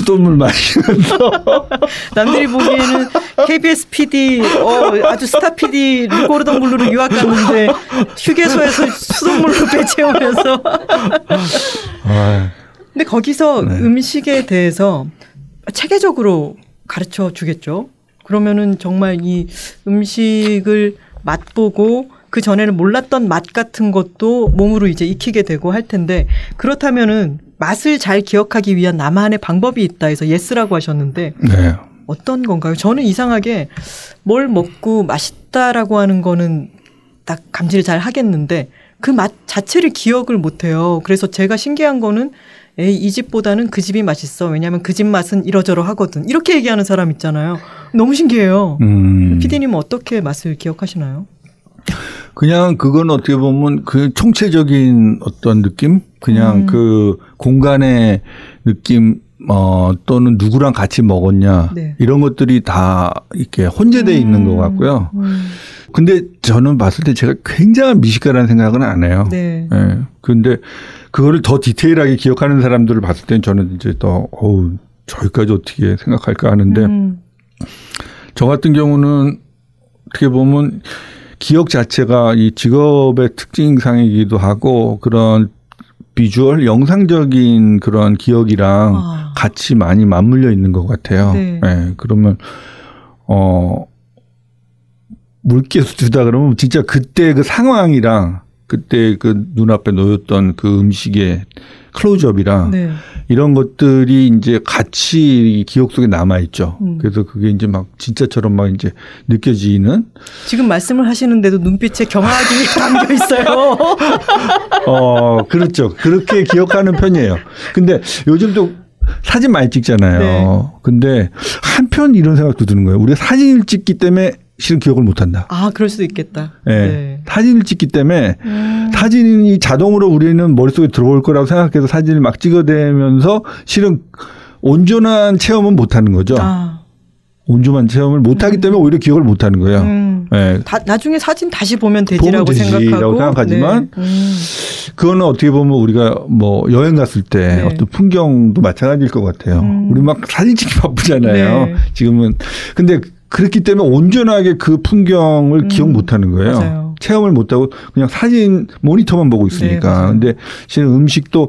수돗물 마시면서. 남들이 보기에는 KBS PD, 어, 아주 스타 PD 루고르동 블루로 유학 갔는데 휴게소에서 수돗물로 배 채우면서. 아, 근데 거기서 네. 음식에 대해서 체계적으로 가르쳐 주겠죠. 그러면은 정말 이 음식을 맛보고 그 전에는 몰랐던 맛 같은 것도 몸으로 이제 익히게 되고 할 텐데 그렇다면은 맛을 잘 기억하기 위한 나만의 방법이 있다 해서 yes라고 하셨는데 네. 어떤 건가요? 저는 이상하게 뭘 먹고 맛있다라고 하는 거는 딱 감지를 잘 하겠는데 그 맛 자체를 기억을 못 해요. 그래서 제가 신기한 거는 에이, 이 집보다는 그 집이 맛있어. 왜냐하면 그 집 맛은 이러저러 하거든. 이렇게 얘기하는 사람 있잖아요. 너무 신기해요. 음. 피디님은 어떻게 맛을 기억하시나요? 그냥 그건 어떻게 보면 그 총체적인 어떤 느낌? 그냥 음. 그 공간의 느낌 어, 또는 누구랑 같이 먹었냐 네. 이런 것들이 다 이렇게 혼재돼 있는 것 같고요. 음. 근데 저는 봤을 때 제가 굉장한 미식가라는 생각은 안 해요. 네. 예. 근데 그거를 더 디테일하게 기억하는 사람들을 봤을 땐 저는 이제 더 어우 저기까지 어떻게 생각할까 하는데 음. 저 같은 경우는 어떻게 보면 기억 자체가 이 직업의 특징상이기도 하고 그런 비주얼 영상적인 그런 기억이랑 아. 같이 많이 맞물려 있는 것 같아요. 네. 예, 그러면 어 물개 주다 그러면 진짜 그때 그 상황이랑 그때 그 눈앞에 놓였던 그 음식의 클로즈업이랑 네. 이런 것들이 이제 같이 이 기억 속에 남아 있죠. 음. 그래서 그게 이제 막 진짜처럼 막 이제 느껴지는 지금 말씀을 하시는데도 눈빛에 경악이 담겨 있어요. 어 그렇죠. 그렇게 기억하는 편이에요. 근데 요즘 또 사진 많이 찍잖아요. 네. 근데 한편 이런 생각도 드는 거예요. 우리가 사진을 찍기 때문에 실은 기억을 못 한다. 아, 그럴 수도 있겠다. 예. 네. 사진을 찍기 때문에 음. 사진이 자동으로 우리는 머릿속에 들어올 거라고 생각해서 사진을 막 찍어대면서 실은 온전한 체험은 못 하는 거죠. 아. 온전한 체험을 못 하기 때문에 오히려 기억을 못 하는 거예요. 음. 예. 다, 나중에 사진 다시 보면 되지라고 보면 생각하고 생각하지만 네. 음. 그거는 어떻게 보면 우리가 뭐 여행 갔을 때 네. 어떤 풍경도 마찬가지일 것 같아요. 음. 우리 막 사진 찍기 바쁘잖아요. 네. 지금은 근데 그렇기 때문에 온전하게 그 풍경을 음. 기억 못 하는 거예요. 맞아요. 체험을 못 하고 그냥 사진 모니터만 보고 네, 있으니까. 맞아요. 근데 실은 음식도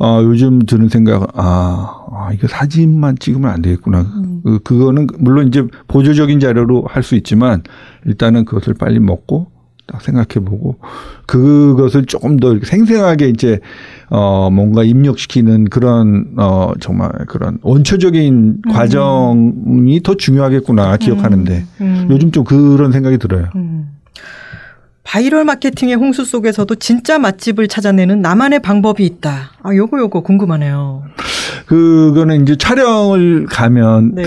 어 요즘 드는 생각 아, 아 이거 사진만 찍으면 안 되겠구나. 음. 그 그거는 물론 이제 보조적인 자료로 할 수 있지만 일단은 그것을 빨리 먹고 딱 생각해 보고 그것을 조금 더 생생하게 이제 어 뭔가 입력시키는 그런 어 정말 그런 원초적인 과정이 더 중요하겠구나 기억하는데 음. 요즘 좀 그런 생각이 들어요. 음. 바이럴 마케팅의 홍수 속에서도 진짜 맛집을 찾아내는 나만의 방법이 있다. 아, 요거 요거 궁금하네요. 그거는 이제 촬영을 가면 네.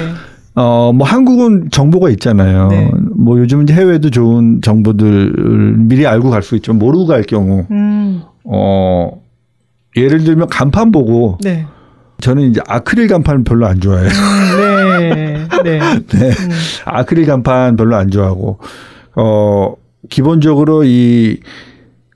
어 뭐 한국은 정보가 있잖아요. 네. 뭐 요즘 이제 해외도 좋은 정보들 미리 알고 갈 수 있지만 모르고 갈 경우 음. 어 예를 들면 간판 보고 네. 저는 이제 아크릴 간판을 별로 안 좋아해요. 음, 네. 네. 네. 음. 아크릴 간판 별로 안 좋아하고 어 기본적으로 이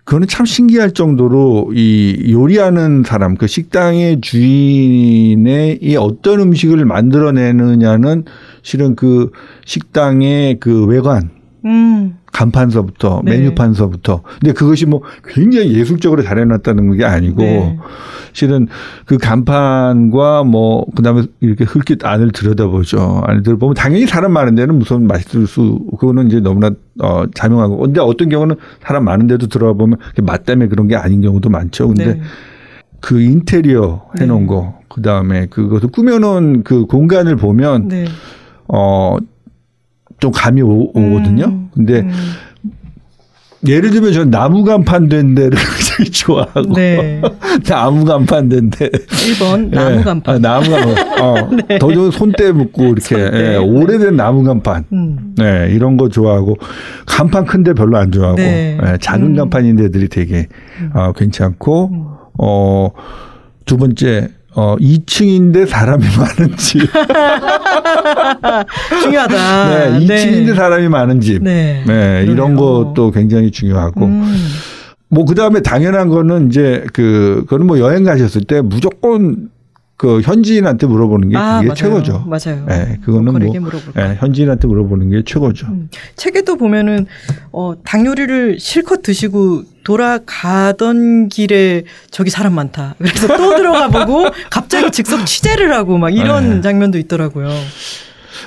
그거는 참 신기할 정도로 이 요리하는 사람 그 식당의 주인의 이 어떤 음식을 만들어내느냐는 실은 그 식당의 그 외관 음. 간판서부터 네. 메뉴판서부터 근데 그것이 뭐 굉장히 예술적으로 잘 해놨다는 게 아니고 네. 실은 그 간판과 뭐 그다음에 이렇게 흙깃 안을 들여다보죠. 안을 들여보면 당연히 사람 많은 데는 무슨 맛있을 수 그거는 이제 너무나 어 자명하고 근데 어떤 경우는 사람 많은 데도 들어가 보면 맛 때문에 그런 게 아닌 경우도 많죠. 근데 네. 그 인테리어 해놓은 네. 거 그다음에 그것을 꾸며놓은 그 공간을 보면 네. 어 좀 감이 오, 거든요 음. 근데 음. 예를 들면 저는 나무 간판 된 데를 굉장히 좋아하고 네. 나무 간판 된 데. 1번 나무 예. 간판. 아, 나무 간판. 어. 더 좋은 손대 묶고 이렇게 네. 예, 오래된 나무 간판. 음. 네, 이런 거 좋아하고 간판 큰 데 별로 안 좋아하고 네. 예, 작은 음. 간판인 데들이 되게 어, 괜찮고 음. 어, 두 번째 어, 2층인데 사람이 많은 집. 중요하다. 네, 2층인데 사람이 많은 집. 네. 네, 이런. 것도 굉장히 중요하고. 음. 뭐 그 다음에 당연한 거는 이제 그 그거는 뭐 여행 가셨을 때 무조건 그 현지인한테 물어보는 게 아, 그게 맞아요. 최고죠. 맞아요. 예, 그거는 뭐. 예, 현지인한테 물어보는 게 최고죠. 음. 책에도 보면은 어, 닭 요리를 실컷 드시고 돌아가던 길에 저기 사람 많다. 그래서 또 들어가 보고 갑자기 즉석 취재를 하고 막 이런 네. 장면도 있더라고요.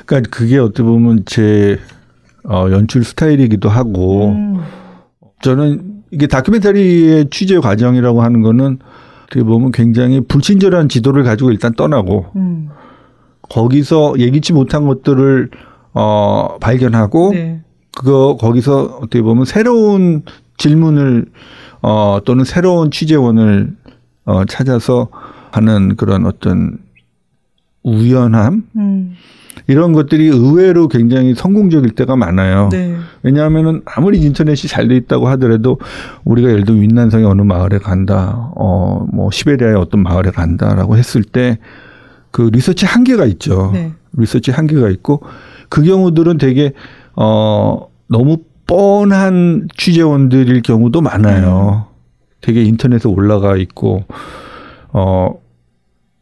그러니까 그게 어떻게 보면 제 어, 연출 스타일이기도 하고 음. 저는 이게 다큐멘터리의 취재 과정이라고 하는 거는 어떻게 보면 굉장히 불친절한 지도를 가지고 일단 떠나고 음. 거기서 예기치 못한 것들을 어 발견하고 네. 그거 거기서 어떻게 보면 새로운 질문을 어 또는 새로운 취재원을 어 찾아서 하는 그런 어떤 우연함 음. 이런 것들이 의외로 굉장히 성공적일 때가 많아요. 네. 왜냐하면은 아무리 인터넷이 잘 돼 있다고 하더라도 우리가 예를 들어 윈난성의 어느 마을에 간다, 어 뭐 시베리아의 어떤 마을에 간다라고 했을 때 그 리서치 한계가 있죠. 네. 리서치 한계가 있고 그 경우들은 되게 어 너무 뻔한 취재원들일 경우도 많아요. 되게 인터넷에 올라가 있고 어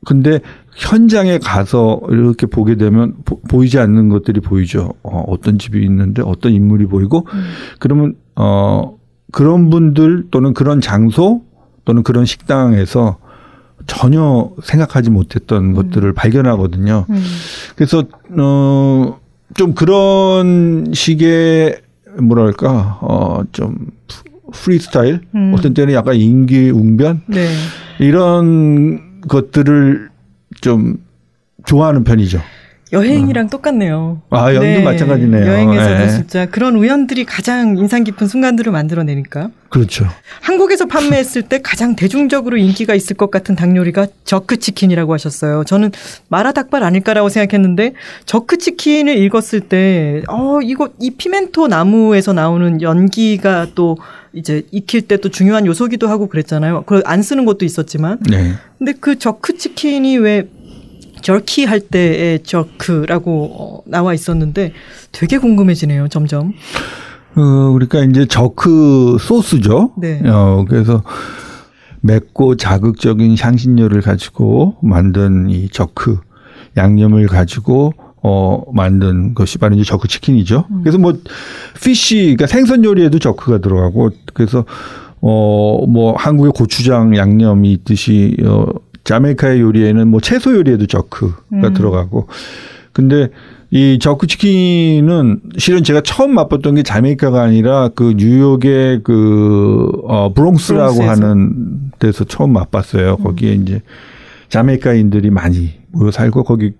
근데 현장에 가서 이렇게 보게 되면 보, 이지 않는 것들이 보이죠. 어, 어떤 집이 있는데 어떤 인물이 보이고 음. 그러면 어 그런 분들 또는 그런 장소 또는 그런 식당에서 전혀 생각하지 못했던 것들을 발견하거든요. 음. 그래서 어 좀 그런 식의 뭐랄까 어좀 프리스타일 음. 어떤 때는 약간 인기웅변 네. 이런 것들을 좀 좋아하는 편이죠. 여행이랑 똑같네요. 아, 여행도 마찬가지네요. 여행에서도 네. 진짜 그런 우연들이 가장 인상 깊은 순간들을 만들어내니까. 그렇죠. 한국에서 판매했을 때 가장 대중적으로 인기가 있을 것 같은 닭 요리가 저크 치킨이라고 하셨어요. 저는 마라 닭발 아닐까라고 생각했는데 저크 치킨을 읽었을 때 어, 이거 이 피멘토 나무에서 나오는 연기가 또 이제 익힐 때 또 중요한 요소기도 하고 그랬잖아요. 그걸 안 쓰는 것도 있었지만 네. 근데 그 저크 치킨이 왜 저키 할 때의 저크라고 어, 나와 있었는데 되게 궁금해지네요, 점점. 어, 우리가 이제 저크 소스죠. 네. 어, 그래서 맵고 자극적인 향신료를 가지고 만든 이 저크 양념을 가지고 어 만든 것이 바로 이제 저크 치킨이죠. 그래서 뭐 피쉬 그러니까 생선 요리에도 저크가 들어가고 그래서 어 뭐 한국의 고추장 양념이 있듯이 어 자메이카의 요리에는 뭐 채소 요리에도 저크가 음. 들어가고 근데 이 jerk 치킨은 실은 제가 처음 맛봤던 게 자메이카가 아니라 그 뉴욕의 그 어, 브롱스라고 브롱스에서. 하는 데서 처음 맛봤어요. 거기에 이제 자메이카인들이 많이 모여 살고 거기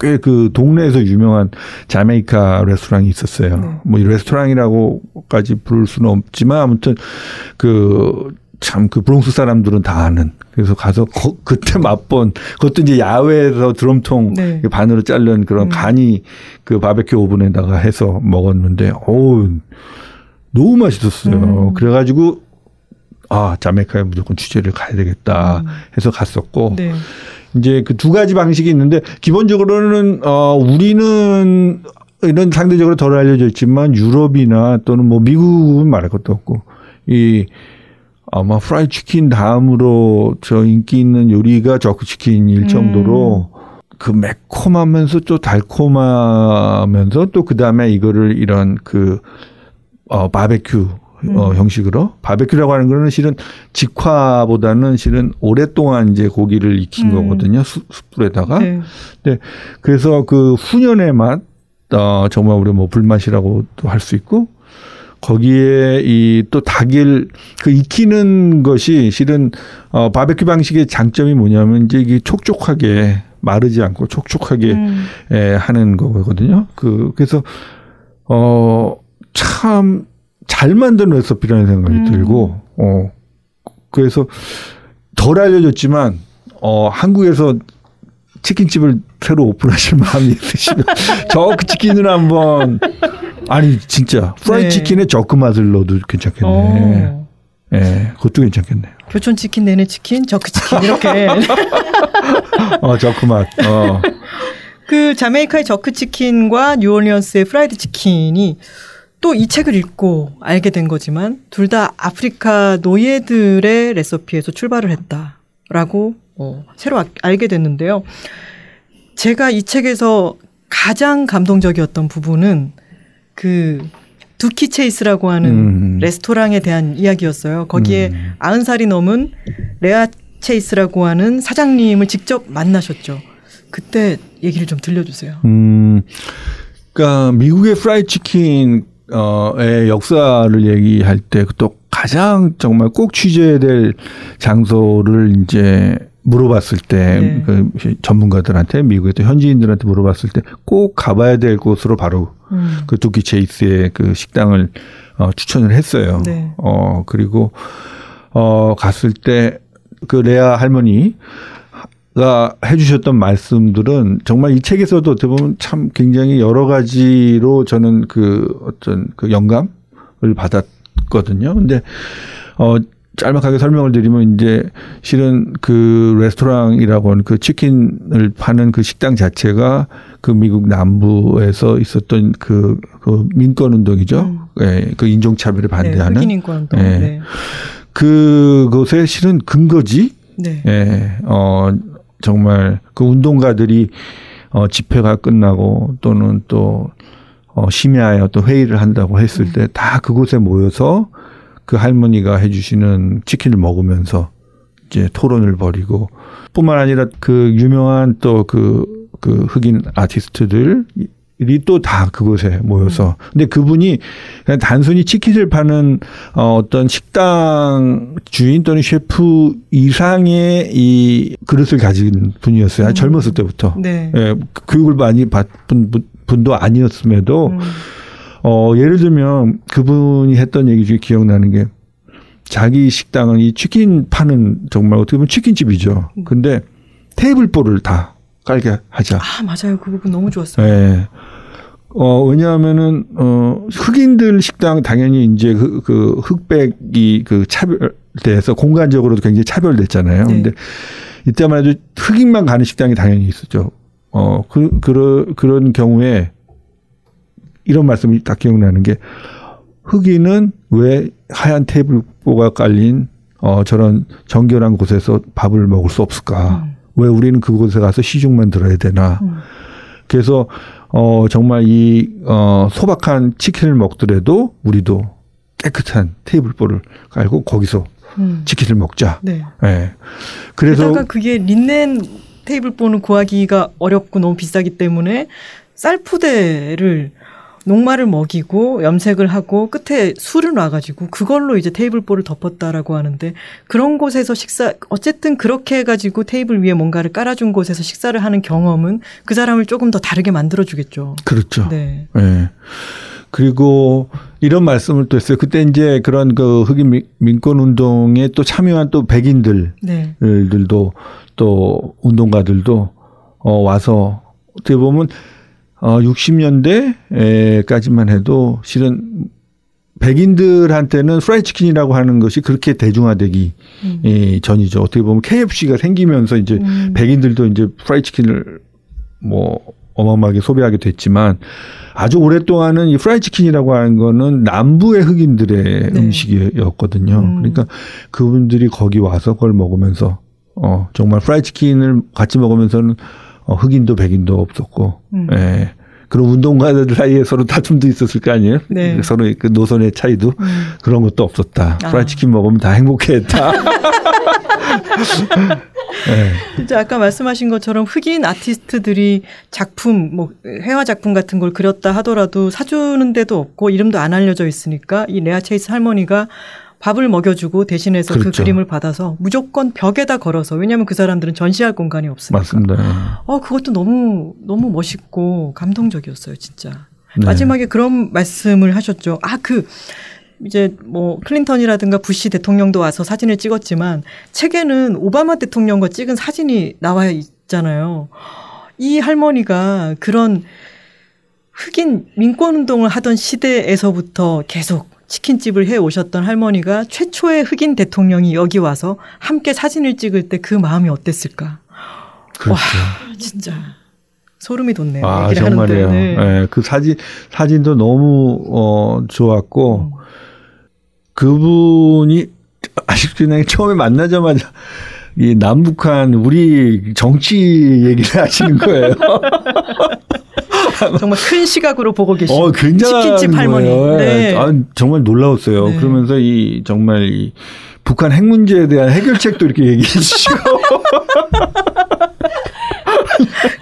꽤 그 동네에서 유명한 자메이카 레스토랑이 있었어요. 네. 뭐이 레스토랑이라고까지 부를 수는 없지만 아무튼 그 참 그 브롱스 사람들은 다 아는. 그래서 가서 거- 그때 맛본 그것도 이제 야외에서 드럼통 네. 반으로 자른 그런 음. 간이 그 바베큐 오븐에다가 해서 먹었는데 어우 너무 맛있었어요. 음. 그래가지고 아 자메이카에 무조건 취재를 가야 되겠다 음. 해서 갔었고 네. 이제 그 두 가지 방식이 있는데 기본적으로는 어 우리는 이런 상대적으로 덜 알려져 있지만 유럽이나 또는 뭐 미국은 말할 것도 없고 이 아마 프라이 치킨 다음으로 저 인기 있는 요리가 저크 치킨일 정도로 그 매콤하면서 또 달콤하면서 또 그 다음에 이거를 이런 그 어, 바베큐 어, 형식으로 바베큐라고 하는 거는 실은 직화보다는 실은 오랫동안 이제 고기를 익힌 음. 거거든요 수, 숯불에다가 네. 네. 그래서 그 훈연의 맛, 어, 정말 우리 뭐 불맛이라고도 할 수 있고, 거기에 이 또 닭일 그 익히는 것이 실은 어 바베큐 방식의 장점이 뭐냐면 이제 이게 촉촉하게 마르지 않고 촉촉하게 음. 에, 하는 거거든요. 그 그래서 어참 잘 만든 레시피라는 생각이 음. 들고 어 그래서 덜 알려졌지만 어 한국에서 치킨집을 새로 오픈하실 마음이 있으시면 저 그 치킨을 한번 아니 진짜 프라이 네. 치킨에 jerk 맛을 넣어도 괜찮겠네. 어. 예, 그것도 괜찮겠네요. 교촌 치킨 내내 치킨, jerk 치킨 이렇게 어, jerk 맛. 어. 그 자메이카의 jerk 치킨과 뉴올리언스의 프라이드 치킨이 또 이 책을 읽고 알게 된 거지만 둘 다 아프리카 노예들의 레시피에서 출발을 했다라고 어, 새로 아- 알게 됐는데요. 제가 이 책에서 가장 감동적이었던 부분은 그 두키 체이스라고 하는 음. 레스토랑에 대한 이야기였어요. 거기에 음. 아흔 살이 넘은 레아 체이스라고 하는 사장님을 직접 만나셨죠. 그때 얘기를 좀 들려주세요. 음, 그러니까 미국의 프라이 치킨 어의 역사를 얘기할 때 또 가장 정말 꼭 취재해야 될 장소를 이제 물어봤을 때 네. 그 전문가들한테 미국의 또 현지인들한테 물어봤을 때 꼭 가봐야 될 곳으로 바로 음. 그 두키 체이스의 그 식당을 어, 추천을 했어요. 네. 어 그리고 어 갔을 때 그 레아 할머니 가 해주셨던 말씀들은 정말 이 책에서도 어떻게 보면 참 굉장히 여러 가지로 저는 그 어떤 그 영감을 받았거든요. 근데 어 짤막하게 설명을 드리면 이제 실은 그 레스토랑이라고 하는 그 치킨을 파는 그 식당 자체가 그 미국 남부에서 있었던 그, 그 민권 운동이죠. 음. 예, 그 인종 차별에 네, 반대하는. 흑인 인권 운동. 예. 네. 그것의 실은 근거지. 네. 예, 어, 정말 그 운동가들이 어, 집회가 끝나고 또는 또 어, 심야에 어떤 회의를 한다고 했을 때 다 그곳에 모여서 그 할머니가 해주시는 치킨을 먹으면서 이제 토론을 벌이고 뿐만 아니라 그 유명한 또그그 흑인 아티스트들 이 또 다 그곳에 모여서 근데 그분이 그냥 단순히 치킨을 파는 어, 어떤 식당 주인 또는 셰프 이상의 이 그릇을 가진 분이었어요. 아주 젊었을 때부터. 네. 예, 교육을 많이 받은 분- 분도 아니었음에도 음. 어, 예를 들면 그분이 했던 얘기 중에 기억나는 게 자기 식당은 이 치킨 파는 정말 어떻게 보면 치킨집이죠. 근데 테이블볼을 다 깔게 하자. 아 맞아요. 그 부분 너무 좋았어요. 예. 어, 왜냐하면은, 어, 흑인들 식당 당연히 이제 그, 그 흑백이 그 차별돼서 공간적으로도 굉장히 차별됐잖아요. 네. 근데 이때만 해도 흑인만 가는 식당이 당연히 있었죠. 어, 그, 그런, 그런 경우에 이런 말씀이 딱 기억나는 게 흑인은 왜 하얀 테이블보가 깔린 어, 저런 정결한 곳에서 밥을 먹을 수 없을까? 음. 왜 우리는 그곳에 가서 시중만 들어야 되나? 음. 그래서 어 정말 이 어 소박한 치킨을 먹더라도 우리도 깨끗한 테이블보를 깔고 거기서 음. 치킨을 먹자. 네. 예. 그래서 게다가 그게 린넨 테이블보는 구하기가 어렵고 너무 비싸기 때문에 쌀푸대를 녹말을 먹이고 염색을 하고 끝에 술을 놔가지고 그걸로 이제 테이블보를 덮었다라고 하는데 그런 곳에서 식사 어쨌든 그렇게 해가지고 테이블 위에 뭔가를 깔아준 곳에서 식사를 하는 경험은 그 사람을 조금 더 다르게 만들어주겠죠. 그렇죠. 네. 예. 그리고 이런 말씀을 또 했어요. 그때 이제 그런 그 흑인 민- 민권 운동에 또 참여한 또 백인들 네. 들도 또 운동가들도 어 와서 어떻게 보면 어 60년대까지만 해도 실은 백인들한테는 프라이 치킨이라고 하는 것이 그렇게 대중화되기 음. 예, 전이죠. 어떻게 보면 KFC가 생기면서 이제 음. 백인들도 이제 프라이 치킨을 뭐 어마어마하게 소비하게 됐지만 아주 오랫동안은 이 프라이 치킨이라고 하는 거는 남부의 흑인들의 네. 음식이었거든요. 음. 그러니까 그분들이 거기 와서 그걸 먹으면서 어 정말 프라이 치킨을 같이 먹으면서는 어, 흑인도 백인도 없었고 음. 예. 그런 운동가들 사이에 서로 다툼도 있었을 거 아니에요? 네. 서로 그 노선의 차이도 음. 그런 것도 없었다. 아. 프라이 치킨 먹으면 다 행복해했다. 예. 진짜 아까 말씀하신 것처럼 흑인 아티스트들이 작품 뭐 회화 작품 같은 걸 그렸다 하더라도 사주는 데도 없고 이름도 안 알려져 있으니까 이 레아 체이스 할머니가 밥을 먹여주고 대신해서 그 그렇죠. 그림을 받아서 무조건 벽에다 걸어서 왜냐하면 그 사람들은 전시할 공간이 없으니까. 맞습니다. 어 그것도 너무 너무 멋있고 감동적이었어요 진짜. 네. 마지막에 그런 말씀을 하셨죠. 아, 그, 이제 뭐 클린턴이라든가 부시 대통령도 와서 사진을 찍었지만 책에는 오바마 대통령과 찍은 사진이 나와 있잖아요. 이 할머니가 그런 흑인 민권 운동을 하던 시대에서부터 계속 치킨집을 해 오셨던 할머니가 최초의 흑인 대통령이 여기 와서 함께 사진을 찍을 때 그 마음이 어땠을까? 그렇죠. 진짜 소름이 돋네요. 아, 정말이에요. 네. 예, 그 사진, 사진도 너무, 어, 좋았고, 음. 그분이 아직도 그냥 처음에 만나자마자 이 남북한 우리 정치 얘기를 하시는 거예요. 정말 큰 시각으로 보고 계신 어, 치킨집 할머니. 네. 아, 정말 놀라웠어요. 네. 그러면서 이 정말 이 북한 핵 문제에 대한 해결책도 이렇게 얘기해 주시고.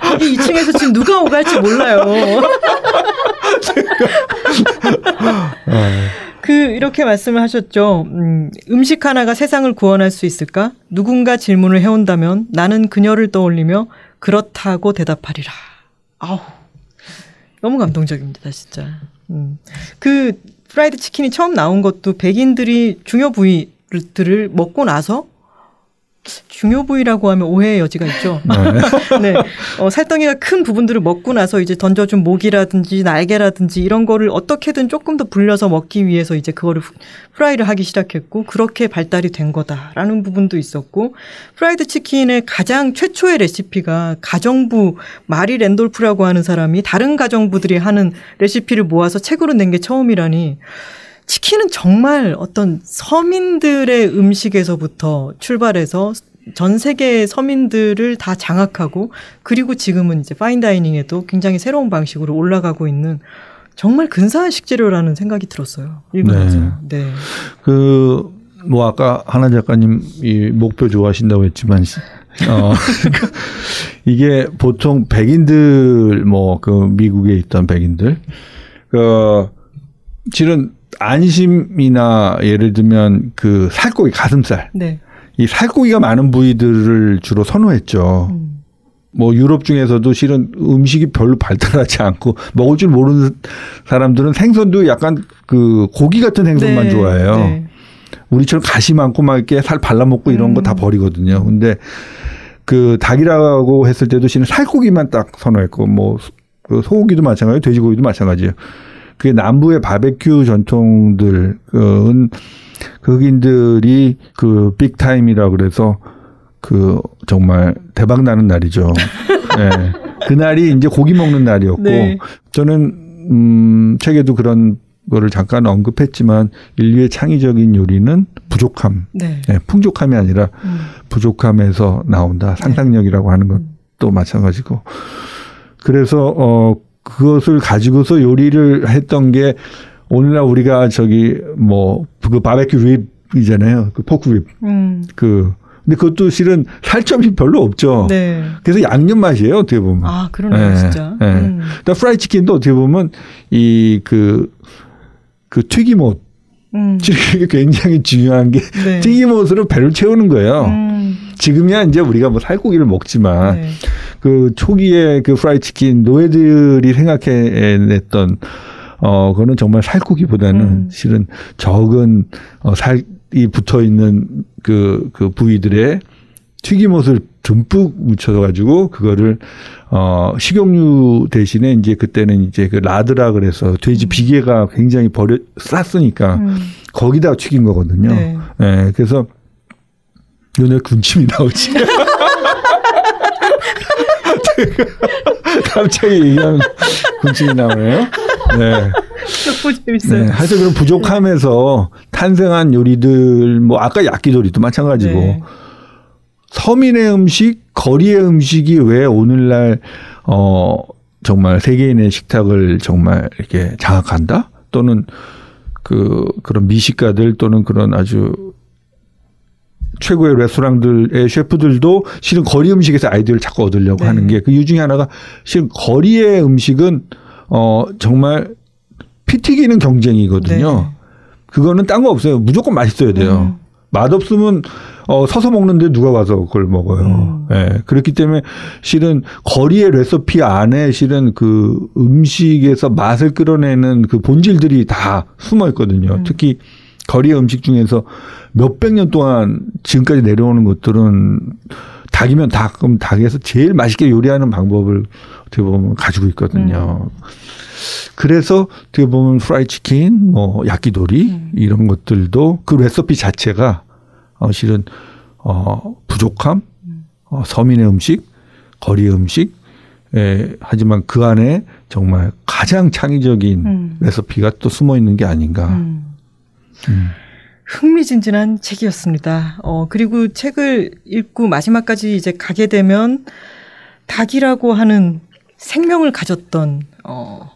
거기 2층에서 지금 누가 오갈지 몰라요. 아, 그 이렇게 말씀을 하셨죠. 음, 음식 하나가 세상을 구원할 수 있을까? 누군가 질문을 해온다면 나는 그녀를 떠올리며 그렇다고 대답하리라. 아우 너무 감동적입니다, 진짜. 음. 그 프라이드 치킨이 처음 나온 것도 백인들이 중요 부위들을 먹고 나서 중요 부위라고 하면 오해의 여지가 있죠. 네. 어, 살덩이가 큰 부분들을 먹고 나서 이제 던져준 목이라든지 날개라든지 이런 거를 어떻게든 조금 더 불려서 먹기 위해서 이제 그거를 후- 프라이를 하기 시작했고 그렇게 발달이 된 거다라는 부분도 있었고 프라이드 치킨의 가장 최초의 레시피가 가정부 마리 랜돌프라고 하는 사람이 다른 가정부들이 하는 레시피를 모아서 책으로 낸 게 처음이라니 치킨은 정말 어떤 서민들의 음식에서부터 출발해서 전 세계 서민들을 다 장악하고 그리고 지금은 이제 파인다이닝에도 굉장히 새로운 방식으로 올라가고 있는 정말 근사한 식재료라는 생각이 들었어요. 읽으면서. 네. 그, 뭐, 아까 하나 작가님 이 목표 좋아하신다고 했지만, 시- 어, 이게 보통 백인들, 뭐, 그 미국에 있던 백인들, 그, 실은 안심이나 예를 들면 그 살코기, 가슴살, 네. 이 살코기가 많은 부위들을 주로 선호했죠. 음. 뭐 유럽 중에서도 실은 음식이 별로 발달하지 않고 먹을 줄 모르는 사람들은 생선도 약간 그 고기 같은 생선만 네. 좋아해요. 네. 우리처럼 가시 많고 막 이렇게 살 발라먹고 이런 거다 음. 버리거든요. 근데 그 닭이라고 했을 때도 실은 살코기만 딱 선호했고 뭐그 소고기도 마찬가지, 돼지고기도 마찬가지예요. 그게 남부의 바베큐 전통들은 흑인들이 그 빅타임이라 그래서 그 정말 대박 나는 날이죠. 예. 그날이 이제 고기 먹는 날이었고 네. 저는 음 책에도 그런 거를 잠깐 언급했지만 인류의 창의적인 요리는 부족함, 네. 예, 풍족함이 아니라 음. 부족함에서 나온다. 상상력이라고 하는 것도 마찬가지고. 그래서 어 그것을 가지고서 요리를 했던 게 오늘날 우리가 저기 뭐 그 바베큐 rib이잖아요. 그 pork rib. 음. 그 근데 그것도 실은 살점이 별로 없죠. 네. 그래서 양념 맛이에요. 어떻게 보면. 아, 그러네요, 예, 진짜. 예. 음. 그러니까 프라이 치킨도 어떻게 보면 이 그그 튀김옷 음. 이게 굉장히 중요한 게 네. 튀김옷으로 배를 채우는 거예요. 음. 지금이야 이제 우리가 뭐 살코기를 먹지만 네. 그 초기에 그 프라이 치킨 노예들이 생각해냈던 어 그거는 정말 살코기보다는 음. 실은 적은 어 살이 붙어 있는 그그 부위들에 튀김옷을 듬뿍 묻혀 가지고 그거를 어 식용유 대신에 이제 그때는 이제 그 라드라 그래서 돼지 비계가 굉장히 버려 쌌으니까 음. 거기다 튀긴 거거든요. 네. 예, 그래서 눈에 군침이 나오지. 갑자기 얘기하면 군침이 나오네요. 네. 너무 재밌어요. 네. 하여튼 그런 부족함에서 탄생한 요리들, 뭐, 아까 야끼도리도 마찬가지고, 네. 서민의 음식, 거리의 음식이 왜 오늘날, 어, 정말 세계인의 식탁을 정말 이렇게 장악한다? 또는 그, 그런 미식가들 또는 그런 아주 최고의 레스토랑들의 셰프들도 실은 거리 음식에서 아이디어를 자꾸 얻으려고 네. 하는 게 그 이유 중에 하나가 실은 거리의 음식은 어 정말 피 튀기는 경쟁이거든요. 네. 그거는 딴 거 없어요. 무조건 맛있어야 돼요. 음. 맛없으면 어 서서 먹는데 누가 와서 그걸 먹어요. 음. 예. 그렇기 때문에 실은 거리의 레시피 안에 실은 그 음식에서 맛을 끌어내는 그 본질들이 다 숨어 있거든요. 음. 특히 거리의 음식 중에서 몇백 년 동안 지금까지 내려오는 것들은 닭이면 닭, 그럼 닭에서 제일 맛있게 요리하는 방법을 어떻게 보면 가지고 있거든요. 그래서 어떻게 보면 프라이 치킨, 뭐 야끼도리 음. 이런 것들도 그 레시피 자체가 어 실은 어 부족함, 어 서민의 음식, 거리 음식, 에 하지만 그 안에 정말 가장 창의적인 음. 레시피가 또 숨어 있는 게 아닌가. 음. 음. 흥미진진한 책이었습니다. 어, 그리고 책을 읽고 마지막까지 이제 가게 되면 닭이라고 하는 생명을 가졌던, 어,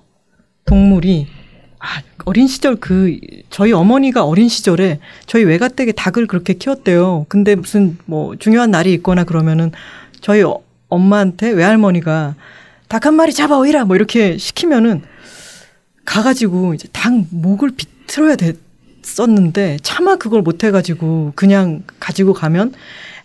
동물이, 아, 어린 시절 그, 저희 어머니가 어린 시절에 저희 외가댁에 닭을 그렇게 키웠대요. 근데 무슨 뭐 중요한 날이 있거나 그러면은 저희 어- 엄마한테 외할머니가 닭 한 마리 잡아 오이라 뭐 이렇게 시키면은 가가지고 이제 닭 목을 비틀어야 됐었는데 차마 그걸 못 해가지고 그냥 가지고 가면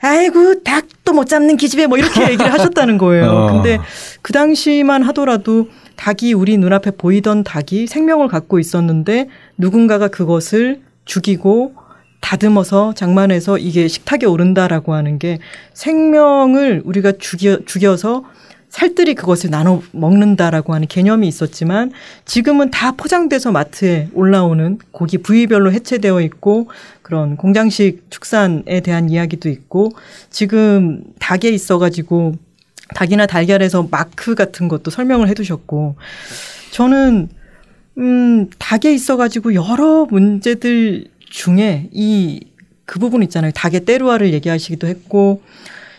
아이고 닭도 못 잡는 기집애 뭐 이렇게 얘기를 하셨다는 거예요. 어. 근데 그 당시만 하더라도 닭이 우리 눈앞에 보이던 닭이 생명을 갖고 있었는데 누군가가 그것을 죽이고 다듬어서 장만해서 이게 식탁에 오른다라고 하는 게 생명을 우리가 죽여, 죽여서 살들이 그것을 나눠 먹는다라고 하는 개념이 있었지만 지금은 다 포장돼서 마트에 올라오는 고기 부위별로 해체되어 있고 그런 공장식 축산에 대한 이야기도 있고 지금 닭에 있어가지고 닭이나 달걀에서 마크 같은 것도 설명을 해두셨고 저는 음 닭에 있어가지고 여러 문제들 중에 이 그 부분 있잖아요. 닭의 때루아를 얘기하시기도 했고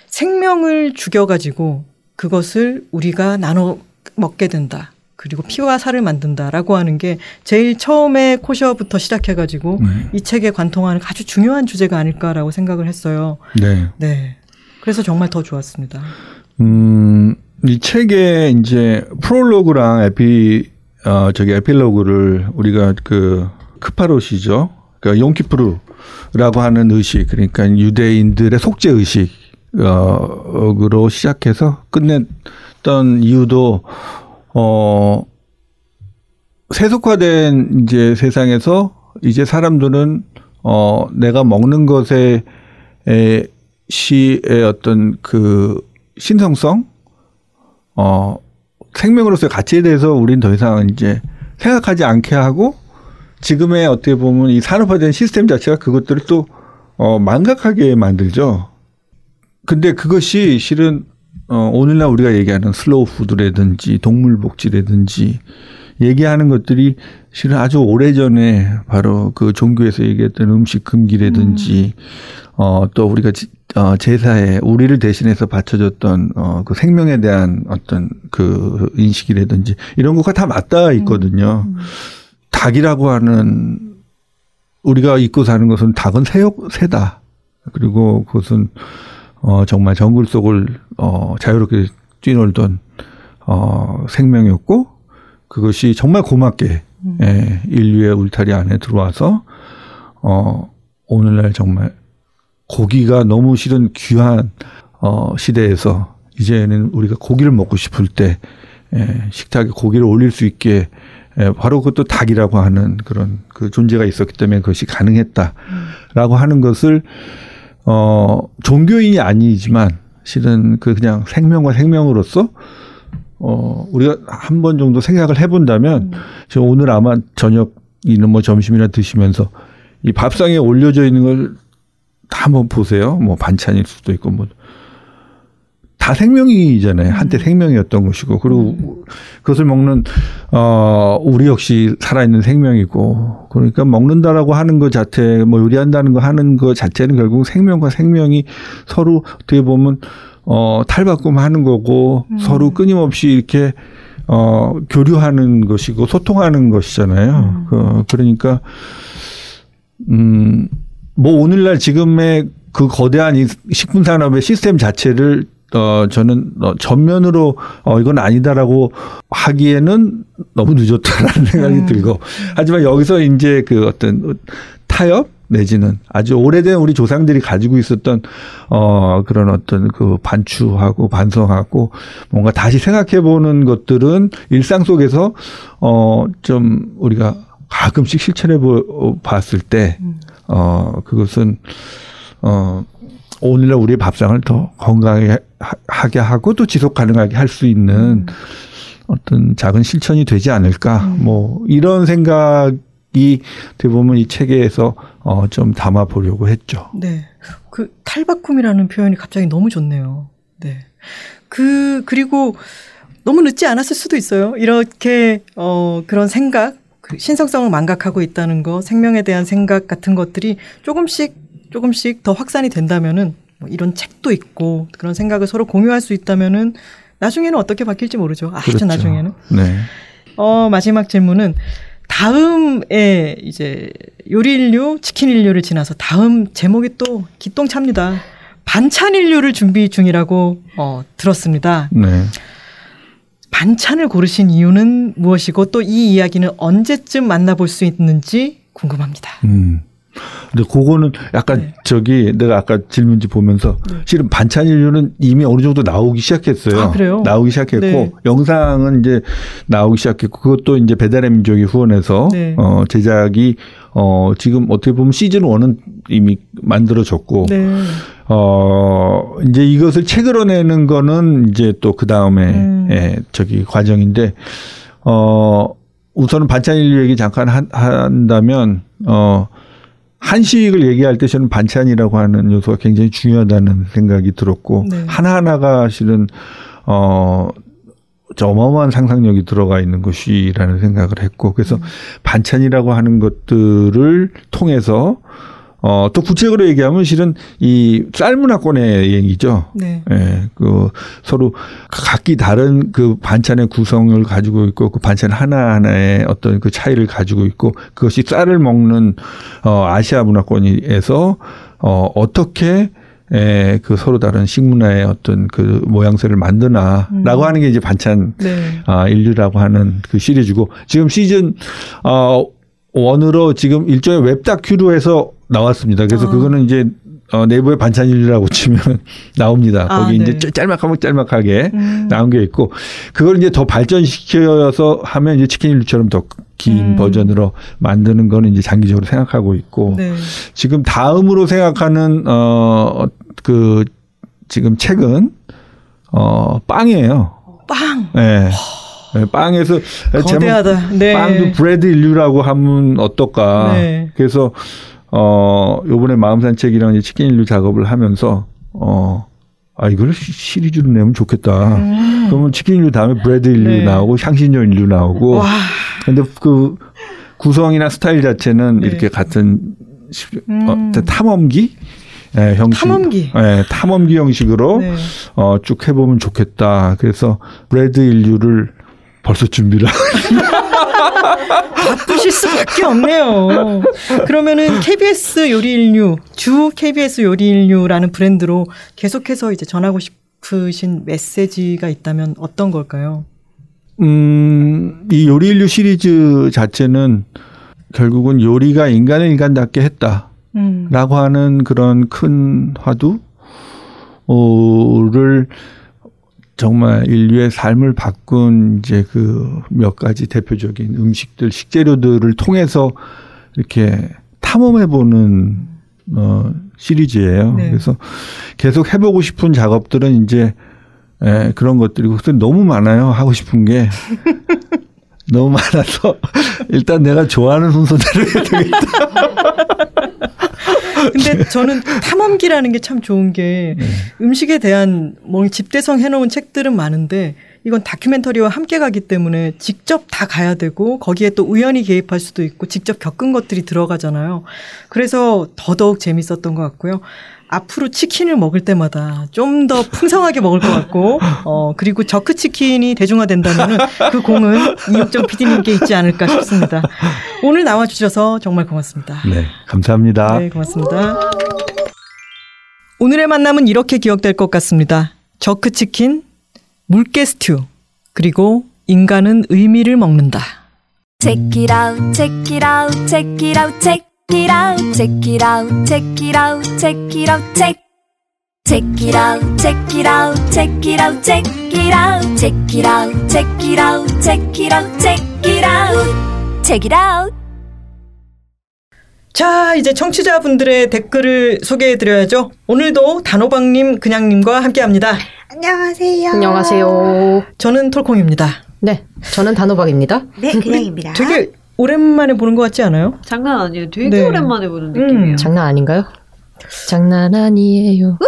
생명을 죽여가지고 그것을 우리가 나눠 먹게 된다. 그리고 피와 살을 만든다라고 하는 게 제일 처음에 코셔부터 시작해가지고 네. 이 책에 관통하는 아주 중요한 주제가 아닐까라고 생각을 했어요. 네. 네. 그래서 정말 더 좋았습니다. 음, 이 책에 이제 프롤로그랑 에피, 어, 저기 에필로그를 우리가 그 크파롯이죠. 그러니까 용키프루라고 하는 의식, 그러니까 유대인들의 속죄 의식, 어, 으로 시작해서 끝냈던 이유도, 어, 세속화된 이제 세상에서 이제 사람들은 어, 내가 먹는 것에 에, 시의 어떤 그 신성성, 어, 생명으로서의 가치에 대해서 우린 더 이상 이제 생각하지 않게 하고 지금의 어떻게 보면 이 산업화된 시스템 자체가 그것들을 또 어, 망각하게 만들죠. 근데 그것이 실은 어, 오늘날 우리가 얘기하는 슬로우 푸드라든지 동물 복지라든지 얘기하는 것들이 실은 아주 오래전에 바로 그 종교에서 얘기했던 음식 금기라든지 어, 또 우리가 지, 어, 제사에 우리를 대신해서 바쳐줬던 어, 그 생명에 대한 어떤 그 인식이라든지 이런 것과 다 맞닿아 있거든요. 닭이라고 하는 우리가 입고 사는 것은 닭은 새요, 새다. 그리고 그것은 어, 정말 정글 속을 어, 자유롭게 뛰놀던 어, 생명이었고 그것이 정말 고맙게 예, 인류의 울타리 안에 들어와서 어, 오늘날 정말 고기가 너무 실은 귀한 어, 시대에서 이제는 우리가 고기를 먹고 싶을 때 예, 식탁에 고기를 올릴 수 있게 예, 바로 그것도 닭이라고 하는 그런 그 존재가 있었기 때문에 그것이 가능했다라고 하는 것을 어 종교인이 아니지만 실은 그 그냥 생명과 생명으로서 어 우리가 한 번 정도 생각을 해본다면 저 오늘 아마 저녁이나 뭐 점심이나 드시면서 이 밥상에 올려져 있는 걸 다 한번 보세요. 뭐 반찬일 수도 있고 뭐. 다 생명이잖아요. 한때 생명이었던 것이고. 그리고 그것을 먹는 어 우리 역시 살아있는 생명이고. 그러니까 먹는다라고 하는 것 자체 뭐 요리한다는 거 하는 것 자체는 결국 생명과 생명이 서로 어떻게 보면 어 탈바꿈 하는 거고 서로 끊임없이 이렇게 어 교류하는 것이고 소통하는 것이잖아요. 그 그러니까 음, 뭐 오늘날 지금의 그 거대한 이 식품 산업의 시스템 자체를 어 저는 어, 전면으로 어 이건 아니다라고 하기에는 너무 늦었다라는 생각이 들고. 하지만 여기서 이제 그 어떤 타협 내지는 아주 오래된 우리 조상들이 가지고 있었던 어 그런 어떤 그 반추하고 반성하고 뭔가 다시 생각해 보는 것들은 일상 속에서 어 좀 우리가 가끔씩 실천해 보, 봤을 때, 어, 그것은, 어, 오늘날 우리의 밥상을 더 건강하게 하게 하고 또 지속 가능하게 할 수 있는 어떤 작은 실천이 되지 않을까. 뭐, 이런 생각이 대부분 이 책에서 어, 좀 담아 보려고 했죠. 네. 그 탈바꿈이라는 표현이 갑자기 너무 좋네요. 네. 그 그리고 너무 늦지 않았을 수도 있어요. 이렇게 어 그런 생각, 그 신성성을 망각하고 있다는 거, 생명에 대한 생각 같은 것들이 조금씩 조금씩 더 확산이 된다면은 뭐 이런 책도 있고 그런 생각을 서로 공유할 수 있다면은 나중에는 어떻게 바뀔지 모르죠. 아주 그렇죠. 나중에는. 네. 어, 마지막 질문은 다음에 이제 요리 인류, 치킨 인류를 지나서 다음 제목이 또 기똥찹니다. 반찬 인류를 준비 중이라고 어, 들었습니다. 네. 반찬을 고르신 이유는 무엇이고 또 이 이야기는 언제쯤 만나볼 수 있는지 궁금합니다. 음. 근데 그거는 약간 네. 저기 내가 아까 질문지 보면서 실은 반찬 인류는 이미 어느 정도 나오기 시작했어요. 아, 그래요? 나오기 시작했고 네. 영상은 이제 나오기 시작했고 그것도 이제 배달의 민족이 후원해서 네. 어 제작이 어 지금 어떻게 보면 시즌 1은 이미 만들어졌고 네. 어 이제 이것을 책으로 내는 거는 이제 또 그 다음에 음. 예, 저기 과정인데 어 우선은 반찬 인류 얘기 잠깐 한, 한다면 어 한식을 얘기할 때 저는 반찬이라고 하는 요소가 굉장히 중요하다는 생각이 들었고 네. 하나하나가 실은 어저 어마어마한 상상력이 들어가 있는 것이라는 생각을 했고 그래서 반찬이라고 하는 것들을 통해서 어 또 구체적으로 얘기하면 실은 이 쌀문화권의 얘기죠. 네. 예, 그 서로 각기 다른 그 반찬의 구성을 가지고 있고 그 반찬 하나하나의 어떤 그 차이를 가지고 있고 그것이 쌀을 먹는 어 아시아 문화권에서 어 어떻게 에, 그 서로 다른 식문화의 어떤 그 모양새를 만드나라고 하는 게 이제 반찬 네. 아, 인류라고 하는 그 시리즈고 지금 시즌 어 원으로 지금 일종의 웹 다큐로 해서 나왔습니다. 그래서 아. 그거는 이제 어 네이버의 반찬 인류라고 치면 나옵니다. 아, 거기 이제 네. 짤막하면 짤막하게 음. 나온 게 있고 그걸 이제 더 발전시켜서 하면 이제 치킨 인류처럼 더 긴 음. 버전으로 만드는 거는 이제 장기적으로 생각하고 있고 네. 지금 다음으로 생각하는 어 그 지금 책은 어 빵이에요. 빵. 예. 예, 빵에서 제목 거대하다. 네. 빵도 bread 인류라고 하면 어떨까. 네. 그래서 어 요번에 마음 산책이랑 이제 치킨 인류 작업을 하면서 어 아, 이걸 시- 시리즈로 내면 좋겠다. 음. 그러면 치킨 인류 다음에 bread 인류 네. 나오고 향신료 인류 나오고. 와. 근데 그 구성이나 스타일 자체는 네. 이렇게 같은 시- 어, 음. 탐험기 예, 형식. 탐험기. 예, 탐험기 형식으로 네. 어, 쭉 해보면 좋겠다. 그래서 브레드 인류를 벌써 준비를 하고 바쁘실 수밖에 없네요. 그러면은 KBS 요리 인류 주 KBS 요리 인류라는 브랜드로 계속해서 이제 전하고 싶으신 메시지가 있다면 어떤 걸까요? 음, 이 요리 인류 시리즈 자체는 결국은 요리가 인간을 인간답게 했다 라고 음. 하는 그런 큰 화두를 정말 인류의 삶을 바꾼 이제 그 몇 가지 대표적인 음식들, 식재료들을 통해서 이렇게 탐험해보는 어, 시리즈예요. 네. 그래서 계속 해보고 싶은 작업들은 이제 예, 그런 것들이고 그래서 너무 많아요. 하고 싶은 게. 너무 많아서 일단 내가 좋아하는 순서대로 해야 되겠다. 근데 저는 탐험기라는 게 참 좋은 게 네. 음식에 대한 뭐 집대성 해놓은 책들은 많은데 이건 다큐멘터리와 함께 가기 때문에 직접 다 가야 되고 거기에 또 우연히 개입할 수도 있고 직접 겪은 것들이 들어가잖아요. 그래서 더더욱 재밌었던 것 같고요. 앞으로 치킨을 먹을 때마다 좀 더 풍성하게 먹을 것 같고, 어, 그리고 저크 치킨이 대중화된다면 그 공은 이육정 PD님께 있지 않을까 싶습니다. 오늘 나와주셔서 정말 고맙습니다. 네, 감사합니다. 네, 고맙습니다. 오늘의 만남은 이렇게 기억될 것 같습니다. 저크 치킨, 물개 스튜, 그리고 인간은 의미를 먹는다. Check it out, check it out, check it out, check it out, check it out, check it out, check it out, check. Check it out, check it out, check it out, check it out, check it out, check it out, check it out, check it out, check it out. 자, 이제 청취자분들의 댓글을 소개해 드려야죠. 오늘도 단호박님, 그냥님과 함께 합니다. 안녕하세요. 안녕하세요. 저는 톨콩입니다. 네, 저는 단호박입니다. 네, 그냥입니다. 되게 오랜만에 보는 것 같지 않아요? 장난 아니에요. 되게 네. 오랜만에 보는 음. 느낌이에요. 장난 아닌가요? 장난 아니에요.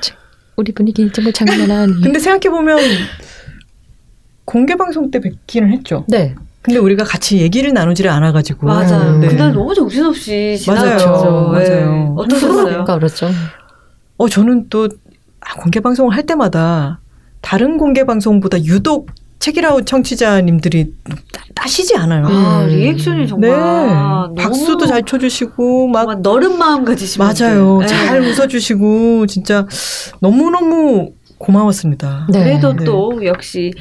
자, 우리 분위기 정말 장난 아니에요. 근데 생각해보면 공개 방송 때 뵙기는 했죠. 네, 근데 우리가 같이 얘기를 나누지를 않아가지고. 맞아요. 음. 네. 그날 너무 정신없이 맞아요. 지나갔죠. 네. 맞아요. 어떠셨어요? 그러니까 그렇죠. 어, 저는 또 아, 공개 방송을 할 때마다 다른 공개 방송보다 유독 책이라웃 청취자님들이 따, 따시지 않아요. 아, 음. 리액션이 정말 네. 너무 박수도 잘 쳐주시고, 막, 너른 마음 가지시면 맞아요. 네. 잘 웃어주시고, 진짜 너무 너무 고마웠습니다. 네. 그래도 네. 또 역시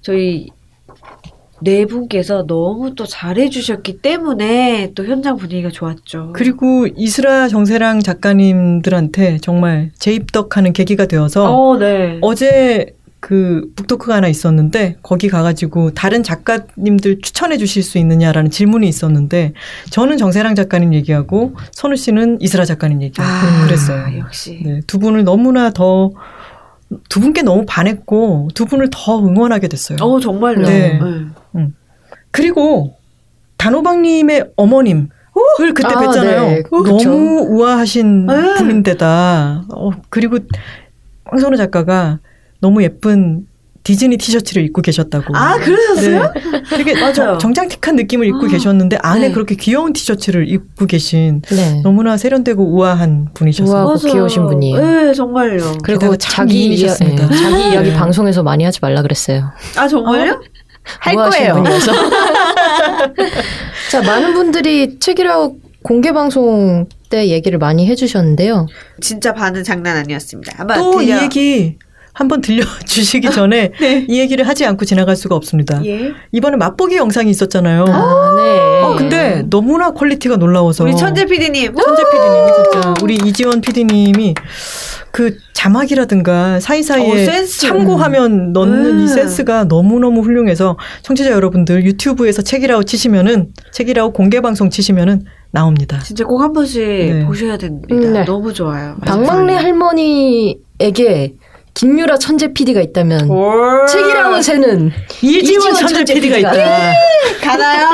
저희 네 분께서 너무 또 잘해주셨기 때문에 또 현장 분위기가 좋았죠. 그리고 이스라 정세랑 작가님들한테 정말 재입덕하는 계기가 되어서 어, 네. 어제 그 북토크가 하나 있었는데 거기 가가지고 다른 작가님들 추천해 주실 수 있느냐라는 질문이 있었는데 저는 정세랑 작가님 얘기하고 선우 씨는 이스라 작가님 얘기하고 아, 그랬어요. 역시. 네, 두 분을 너무나 더 두 분께 너무 반했고 두 분을 더 응원하게 됐어요. 어, 정말요. 네. 네. 그리고 단호박님의 어머님 을 그때 아, 뵀잖아요. 네. 그쵸. 너무 우아하신 네. 분인데다 어, 그리고 황선우 작가가 너무 예쁜 디즈니 티셔츠를 입고 계셨다고. 아, 그러셨어요? 네. 되게 맞아요. 정- 정장틱한 느낌을 입고 아, 계셨는데 안에 네. 그렇게 귀여운 티셔츠를 입고 계신 네. 너무나 세련되고 우아한 분이셨어요. 우아하고 귀여우신 분이에요. 네, 정말요. 그리고 자기 이야. 예, 자기 이야기 네. 방송에서 많이 하지 말라 그랬어요. 아, 정말요? 할 거예요. 분이어서. 자, 많은 분들이 책읽아웃 공개 방송 때 얘기를 많이 해주셨는데요. 진짜 반은 장난 아니었습니다. 한번 또이 들려. 얘기 한번 들려주시기 전에 네. 이 얘기를 하지 않고 지나갈 수가 없습니다. 예. 이번에 맛보기 영상이 있었잖아요. 아, 네. 어, 근데 너무나 quality가 놀라워서. 우리 천재 PD님. 천재 PD님이 진짜 우리 이지원 PD님이 그 자막이라든가 사이사이에 어, 센스. 참고하면 넣는 음. 이 센스가 너무너무 훌륭해서 청취자 여러분들 유튜브에서 책이라고 치시면은 책이라고 공개 방송 치시면은 나옵니다. 진짜 꼭 한 번씩 네. 보셔야 됩니다. 음, 네. 너무 좋아요. 박막래 할머니에게 김유라 천재 PD가 있다면 올. 책이라고 새는 이지원 천재 천재 PD가 PD가 있다. 가나요?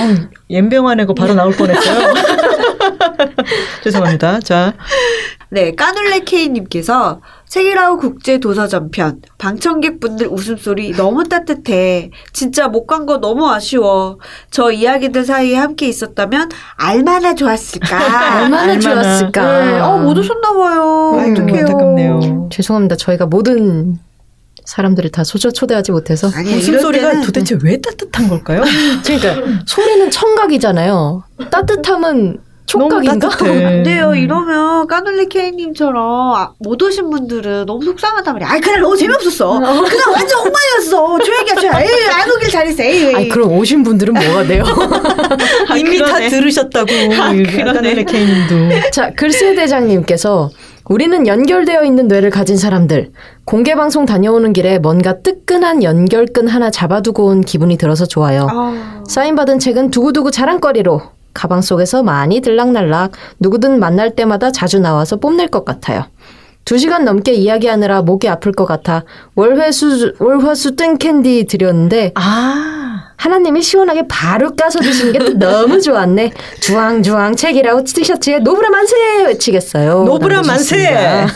어, 옌병안에고 바로 나올 뻔했어요. 죄송합니다. 자, 네, 까눌레 K님께서 책이라우 국제 도서 전편 방청객분들 웃음소리 너무 따뜻해. 진짜 못 간 거 너무 아쉬워. 저 이야기들 사이에 함께 있었다면 얼마나 좋았을까. 얼마나. 좋았을까. 네, 어, 못 오셨나 봐요. 어떡해요. 안타깝네요. 죄송합니다. 저희가 모든 사람들을 다 소저 초대하지 못해서. 아니, 웃음소리가 도대체 왜 따뜻한 걸까요? 그러니까 소리는 청각이잖아요. 따뜻함은 촉각인가? 안 돼요. 이러면 까눌레 K님처럼 아, 못 오신 분들은 너무 속상하단 말이야. 아이, 그날 너무 재미없었어. 그날 완전 엉망이었어. 조용히 하자. 에이, 안 오길 잘했어. 에이. 아니 그럼 오신 분들은 뭐가 돼요? 이미 다 그러네. 들으셨다고 아까네 케이님도 자 글쎄 대장님께서 우리는 연결되어 있는 뇌를 가진 사람들 공개 방송 다녀오는 길에 뭔가 뜨끈한 연결끈 하나 잡아두고 온 기분이 들어서 좋아요. 아, 사인 받은 책은 두고두고 자랑거리로 가방 속에서 많이 들락날락 누구든 만날 때마다 자주 나와서 뽐낼 것 같아요. 두 시간 넘게 이야기하느라 목이 아플 것 같아 월회수 월화수 땡캔디 드렸는데 아 하나님이 시원하게 바로 까서 드시는 게또 너무 좋았네. 주황주황 책읽아웃 티셔츠에 노브라 만세 외치겠어요. 노브라 만세.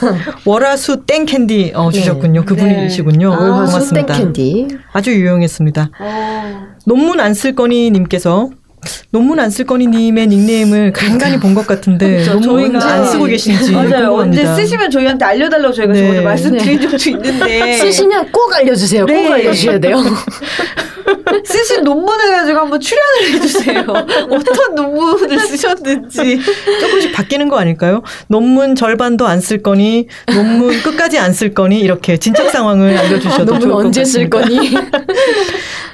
월화수 땡 캔디 어, 주셨군요 그분이시군요 네. 월화수 고맙습니다 땡캔디. 아주 유용했습니다 어. 논문 안 쓸 거니 님께서 논문 안 쓸 거니 님의 닉네임을 간간히 본 것 같은데 그렇죠. 논문 저희가- 안 쓰고 계신지 맞아요. 언제 궁금합니다. 쓰시면 저희한테 알려달라고 저희가 네. 저번에 말씀드린 적도 있는데 쓰시면 꼭 알려주세요. 네. 꼭 알려주셔야 돼요. 쓰신 논문을 가지고 한번 출연을 해주세요. 어떤 논문을 쓰셨는지. 조금씩 바뀌는 거 아닐까요? 논문 절반도 안 쓸 거니 논문 끝까지 안 쓸 거니 이렇게 진척 상황을 알려주셔도 논문 좋을 것 언제 쓸 같습니다. 거니?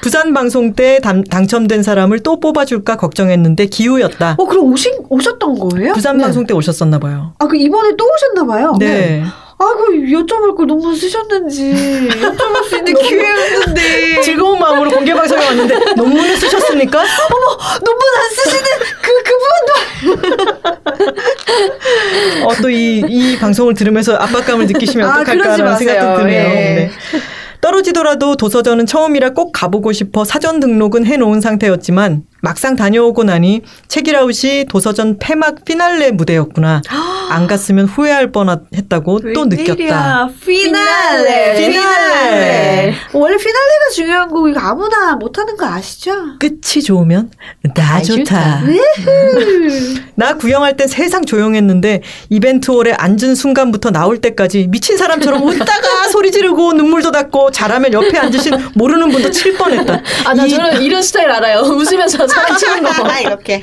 부산 방송 때 당, 당첨된 사람을 또 뽑아줄 까 걱정했는데 기우였다. 어, 그럼 오신, 오셨던 거예요? 부산 네. 방송 때 오셨었나 봐요. 아, 그 이번에 또 오셨나 봐요? 네. 아, 그 여쭤볼 걸 논문 쓰셨는지 여쭤볼 수 있는 기회였는데. 즐거운 마음으로 공개 방송에 왔는데 논문을 쓰셨습니까? 논문 안 쓰시는 그, 그분도. 어, 또 이, 이 방송을 들으면서 압박감을 느끼시면 아, 어떡할까라는. 생각도 드네요. 예. 네. 떨어지더라도 도서전은 처음이라 꼭 가보고 싶어 사전 등록은 해놓은 상태였지만 막상 다녀오고 나니 책이라웃이 도서전 폐막 피날레 무대였구나. 안 갔으면 후회할 뻔했다고 또 느꼈다. 피날레. 피날레. 원래 피날레가 중요한 이거 아무나 못하는 거 아시죠? 끝이 좋으면 다 좋다. 나 구경할 땐 세상 조용했는데 이벤트홀에 앉은 순간부터 나올 때까지 미친 사람처럼 웃다가 소리 지르고 눈물도 닦고 잘하면 옆에 앉으신 모르는 분도 칠 뻔했다. 아, 나 이- 저는 이런 스타일 알아요. 웃으면서 사람 치는 거. 아, 이렇게.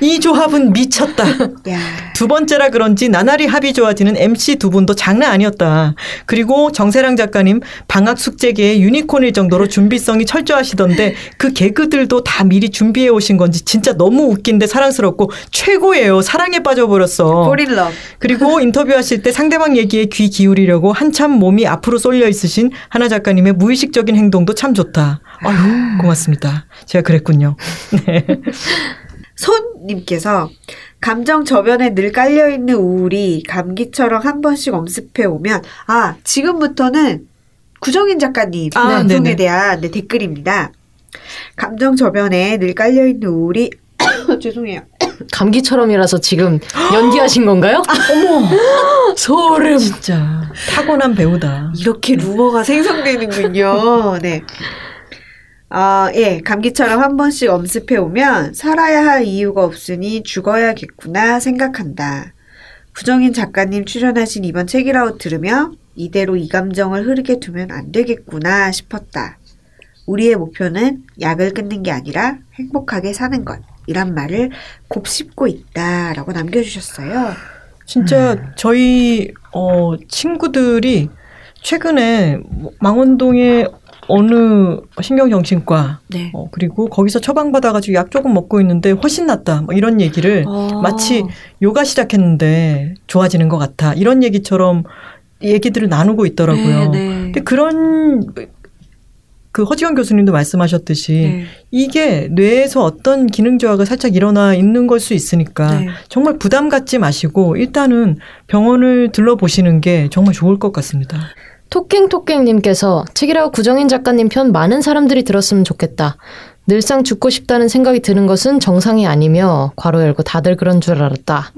이 조합은 미쳤다. 야. 두 번째라 그런지 나날이 합이 좋아지는 MC 두 분도 장난 아니었다. 그리고 정세랑 작가님 방학 숙제계의 유니콘일 정도로 준비성이 철저하시던데 그 개그들도 다 미리 준비해 오신 건지 진짜 너무 웃긴데 사랑스럽고 최고예요. 사랑에 빠져버렸어. 포릴러. 그리고 인터뷰하실 때 상대방 얘기에 귀 기울이려고 한참 몸이 앞으로 쏠려 있으신 하나 작가님의 무의식적인 행동도 참 좋다. 아유, 고맙습니다. 제가 그랬군요. 네. 손님께서 감정 저변에 늘 깔려있는 우울이 감기처럼 한 번씩 엄습해 오면 아 지금부터는 구정인 작가님 아, 방송에 네네. 대한 네, 댓글입니다. 감정 저변에 늘 깔려있는 우울이 죄송해요. 감기처럼이라서 지금 연기하신 건가요? 어머, 소름. 진짜 타고난 배우다. 이렇게 루머가 생성되는군요. 네. 아, 예. 감기처럼 한 번씩 엄습해 오면 살아야 할 이유가 없으니 죽어야겠구나 생각한다. 구정인 작가님 출연하신 이번 책이라웃 들으며 이대로 이 감정을 흐르게 두면 안 되겠구나 싶었다. 우리의 목표는 약을 끊는 게 아니라 행복하게 사는 것. 이란 말을 곱씹고 있다라고 남겨주셨어요. 진짜 저희 어 친구들이 최근에 뭐 망원동의 어느 신경정신과 네. 어, 그리고 거기서 처방받아가지고 약 조금 먹고 있는데 훨씬 낫다. 뭐 이런 얘기를 어. 마치 요가 시작했는데 좋아지는 것 같아. 이런 얘기처럼 얘기들을 나누고 있더라고요. 네, 네. 근데 그런 그 허지원 교수님도 말씀하셨듯이 네. 이게 뇌에서 어떤 기능 저하가 살짝 일어나 있는 걸 수 있으니까 네. 정말 부담 갖지 마시고 일단은 병원을 들러보시는 게 정말 좋을 것 같습니다. 토깽토깽님께서 책이라고 구정인 작가님 편 많은 사람들이 들었으면 좋겠다. 늘상 죽고 싶다는 생각이 드는 것은 정상이 아니며 괄호 열고 다들 그런 줄 알았다.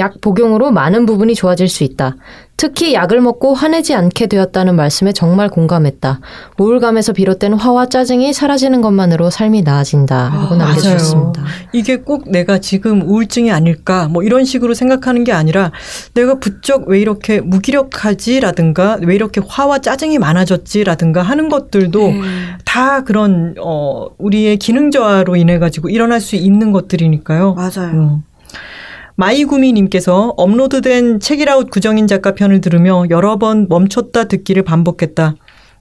약 복용으로 많은 부분이 좋아질 수 있다. 특히 약을 먹고 화내지 않게 되었다는 말씀에 정말 공감했다. 우울감에서 비롯된 화와 짜증이 사라지는 것만으로 삶이 나아진다. 라고 아, 남겨주셨습니다. 이게 꼭 내가 지금 우울증이 아닐까 뭐 이런 식으로 생각하는 게 아니라 내가 부쩍 왜 이렇게 무기력하지라든가 왜 이렇게 화와 짜증이 많아졌지라든가 하는 것들도 네. 다 그런 어 우리의 기능 저하로 인해 가지고 일어날 수 있는 것들이니까요. 맞아요. 음. 마이구미님께서 업로드된 책이라웃 구정인 작가 편을 들으며 여러 번 멈췄다 듣기를 반복했다.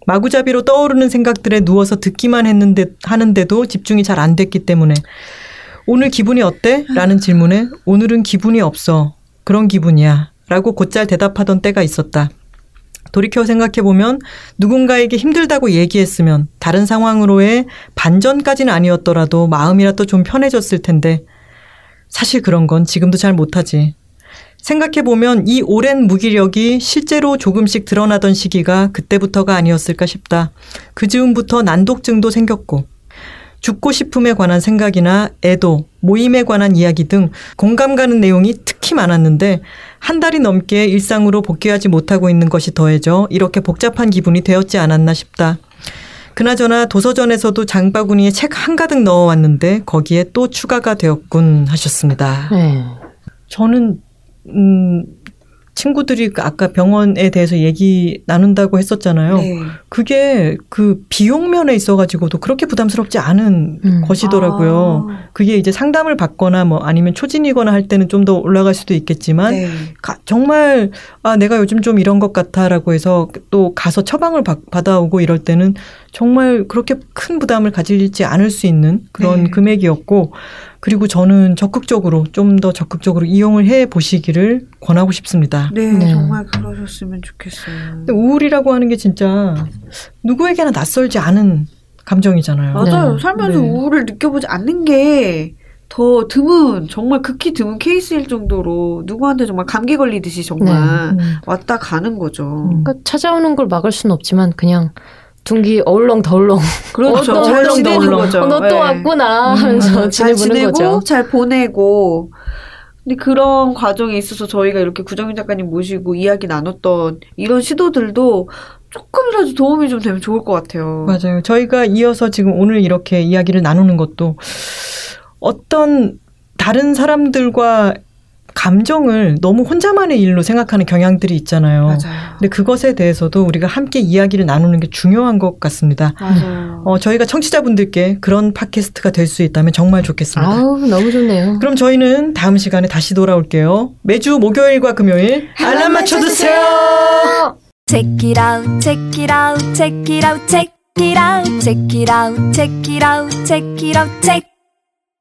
마구잡이로 떠오르는 생각들에 누워서 듣기만 했는데 하는데도 집중이 잘 안 됐기 때문에 오늘 기분이 어때? 라는 질문에 오늘은 기분이 없어. 그런 기분이야. 라고 곧잘 대답하던 때가 있었다. 돌이켜 생각해보면 누군가에게 힘들다고 얘기했으면 다른 상황으로의 반전까지는 아니었더라도 마음이라도 좀 편해졌을 텐데 사실 그런 건 지금도 잘 못하지. 생각해보면 이 오랜 무기력이 실제로 조금씩 드러나던 시기가 그때부터가 아니었을까 싶다. 그 즈음부터 난독증도 생겼고, 죽고 싶음에 관한 생각이나 애도, 모임에 관한 이야기 등 공감 가는 내용이 특히 많았는데, 한 달이 넘게 일상으로 복귀하지 못하고 있는 것이 더해져 이렇게 복잡한 기분이 되었지 않았나 싶다. 그나저나 도서전에서도 장바구니에 책 한가득 넣어왔는데 거기에 또 추가가 되었군 하셨습니다. 네. 저는 음 친구들이 그 아까 병원에 대해서 얘기 나눈다고 했었잖아요. 네. 그게 그 비용 면에 있어가지고도 그렇게 부담스럽지 않은 음. 것이더라고요. 아. 그게 이제 상담을 받거나 뭐 아니면 초진이거나 할 때는 좀 더 올라갈 수도 있겠지만 네. 가- 정말 아 내가 요즘 좀 이런 것 같아라고 해서 또 가서 처방을 받, 받아오고 이럴 때는 정말 그렇게 큰 부담을 가지지 않을 수 있는 그런 네. 금액이었고 그리고 저는 적극적으로 좀 더 적극적으로 이용을 해 보시기를 권하고 싶습니다. 네, 네. 정말 그러셨으면 좋겠어요. 근데 우울이라고 하는 게 진짜 누구에게나 낯설지 않은 감정이잖아요. 맞아요. 네. 살면서 네. 우울을 느껴보지 않는 게더 드문, 정말 극히 드문 케이스일 정도로 누구한테 정말 감기 걸리듯이 정말 음. 왔다 가는 거죠. 음. 그러니까 찾아오는 걸 막을 수는 없지만 그냥 둥기 어울렁 더울렁 그렇죠. 어, 잘너 지내는 얼렁. 거죠. 어, 너또 네. 왔구나 음, 하면서 맞아요. 잘 지내고 거죠. 잘 보내고 근데 그런 과정에 있어서 저희가 이렇게 구정인 작가님 모시고 이야기 나눴던 이런 시도들도 조금이라도 도움이 좀 되면 좋을 것 같아요. 맞아요. 저희가 이어서 지금 오늘 이렇게 이야기를 나누는 것도 어떤 다른 사람들과 감정을 너무 혼자만의 일로 생각하는 경향들이 있잖아요. 맞아요. 근데 그것에 대해서도 우리가 함께 이야기를 나누는 게 중요한 것 같습니다. 맞아요. 어, 저희가 청취자분들께 그런 팟캐스트가 될 수 있다면 정말 좋겠습니다. 아우 너무 좋네요. 그럼 저희는 다음 시간에 다시 돌아올게요. 매주 목요일과 금요일 알람 맞춰 주세요. Check it out, check it out, check it out, check it out, check it out, check it out, check it out, check.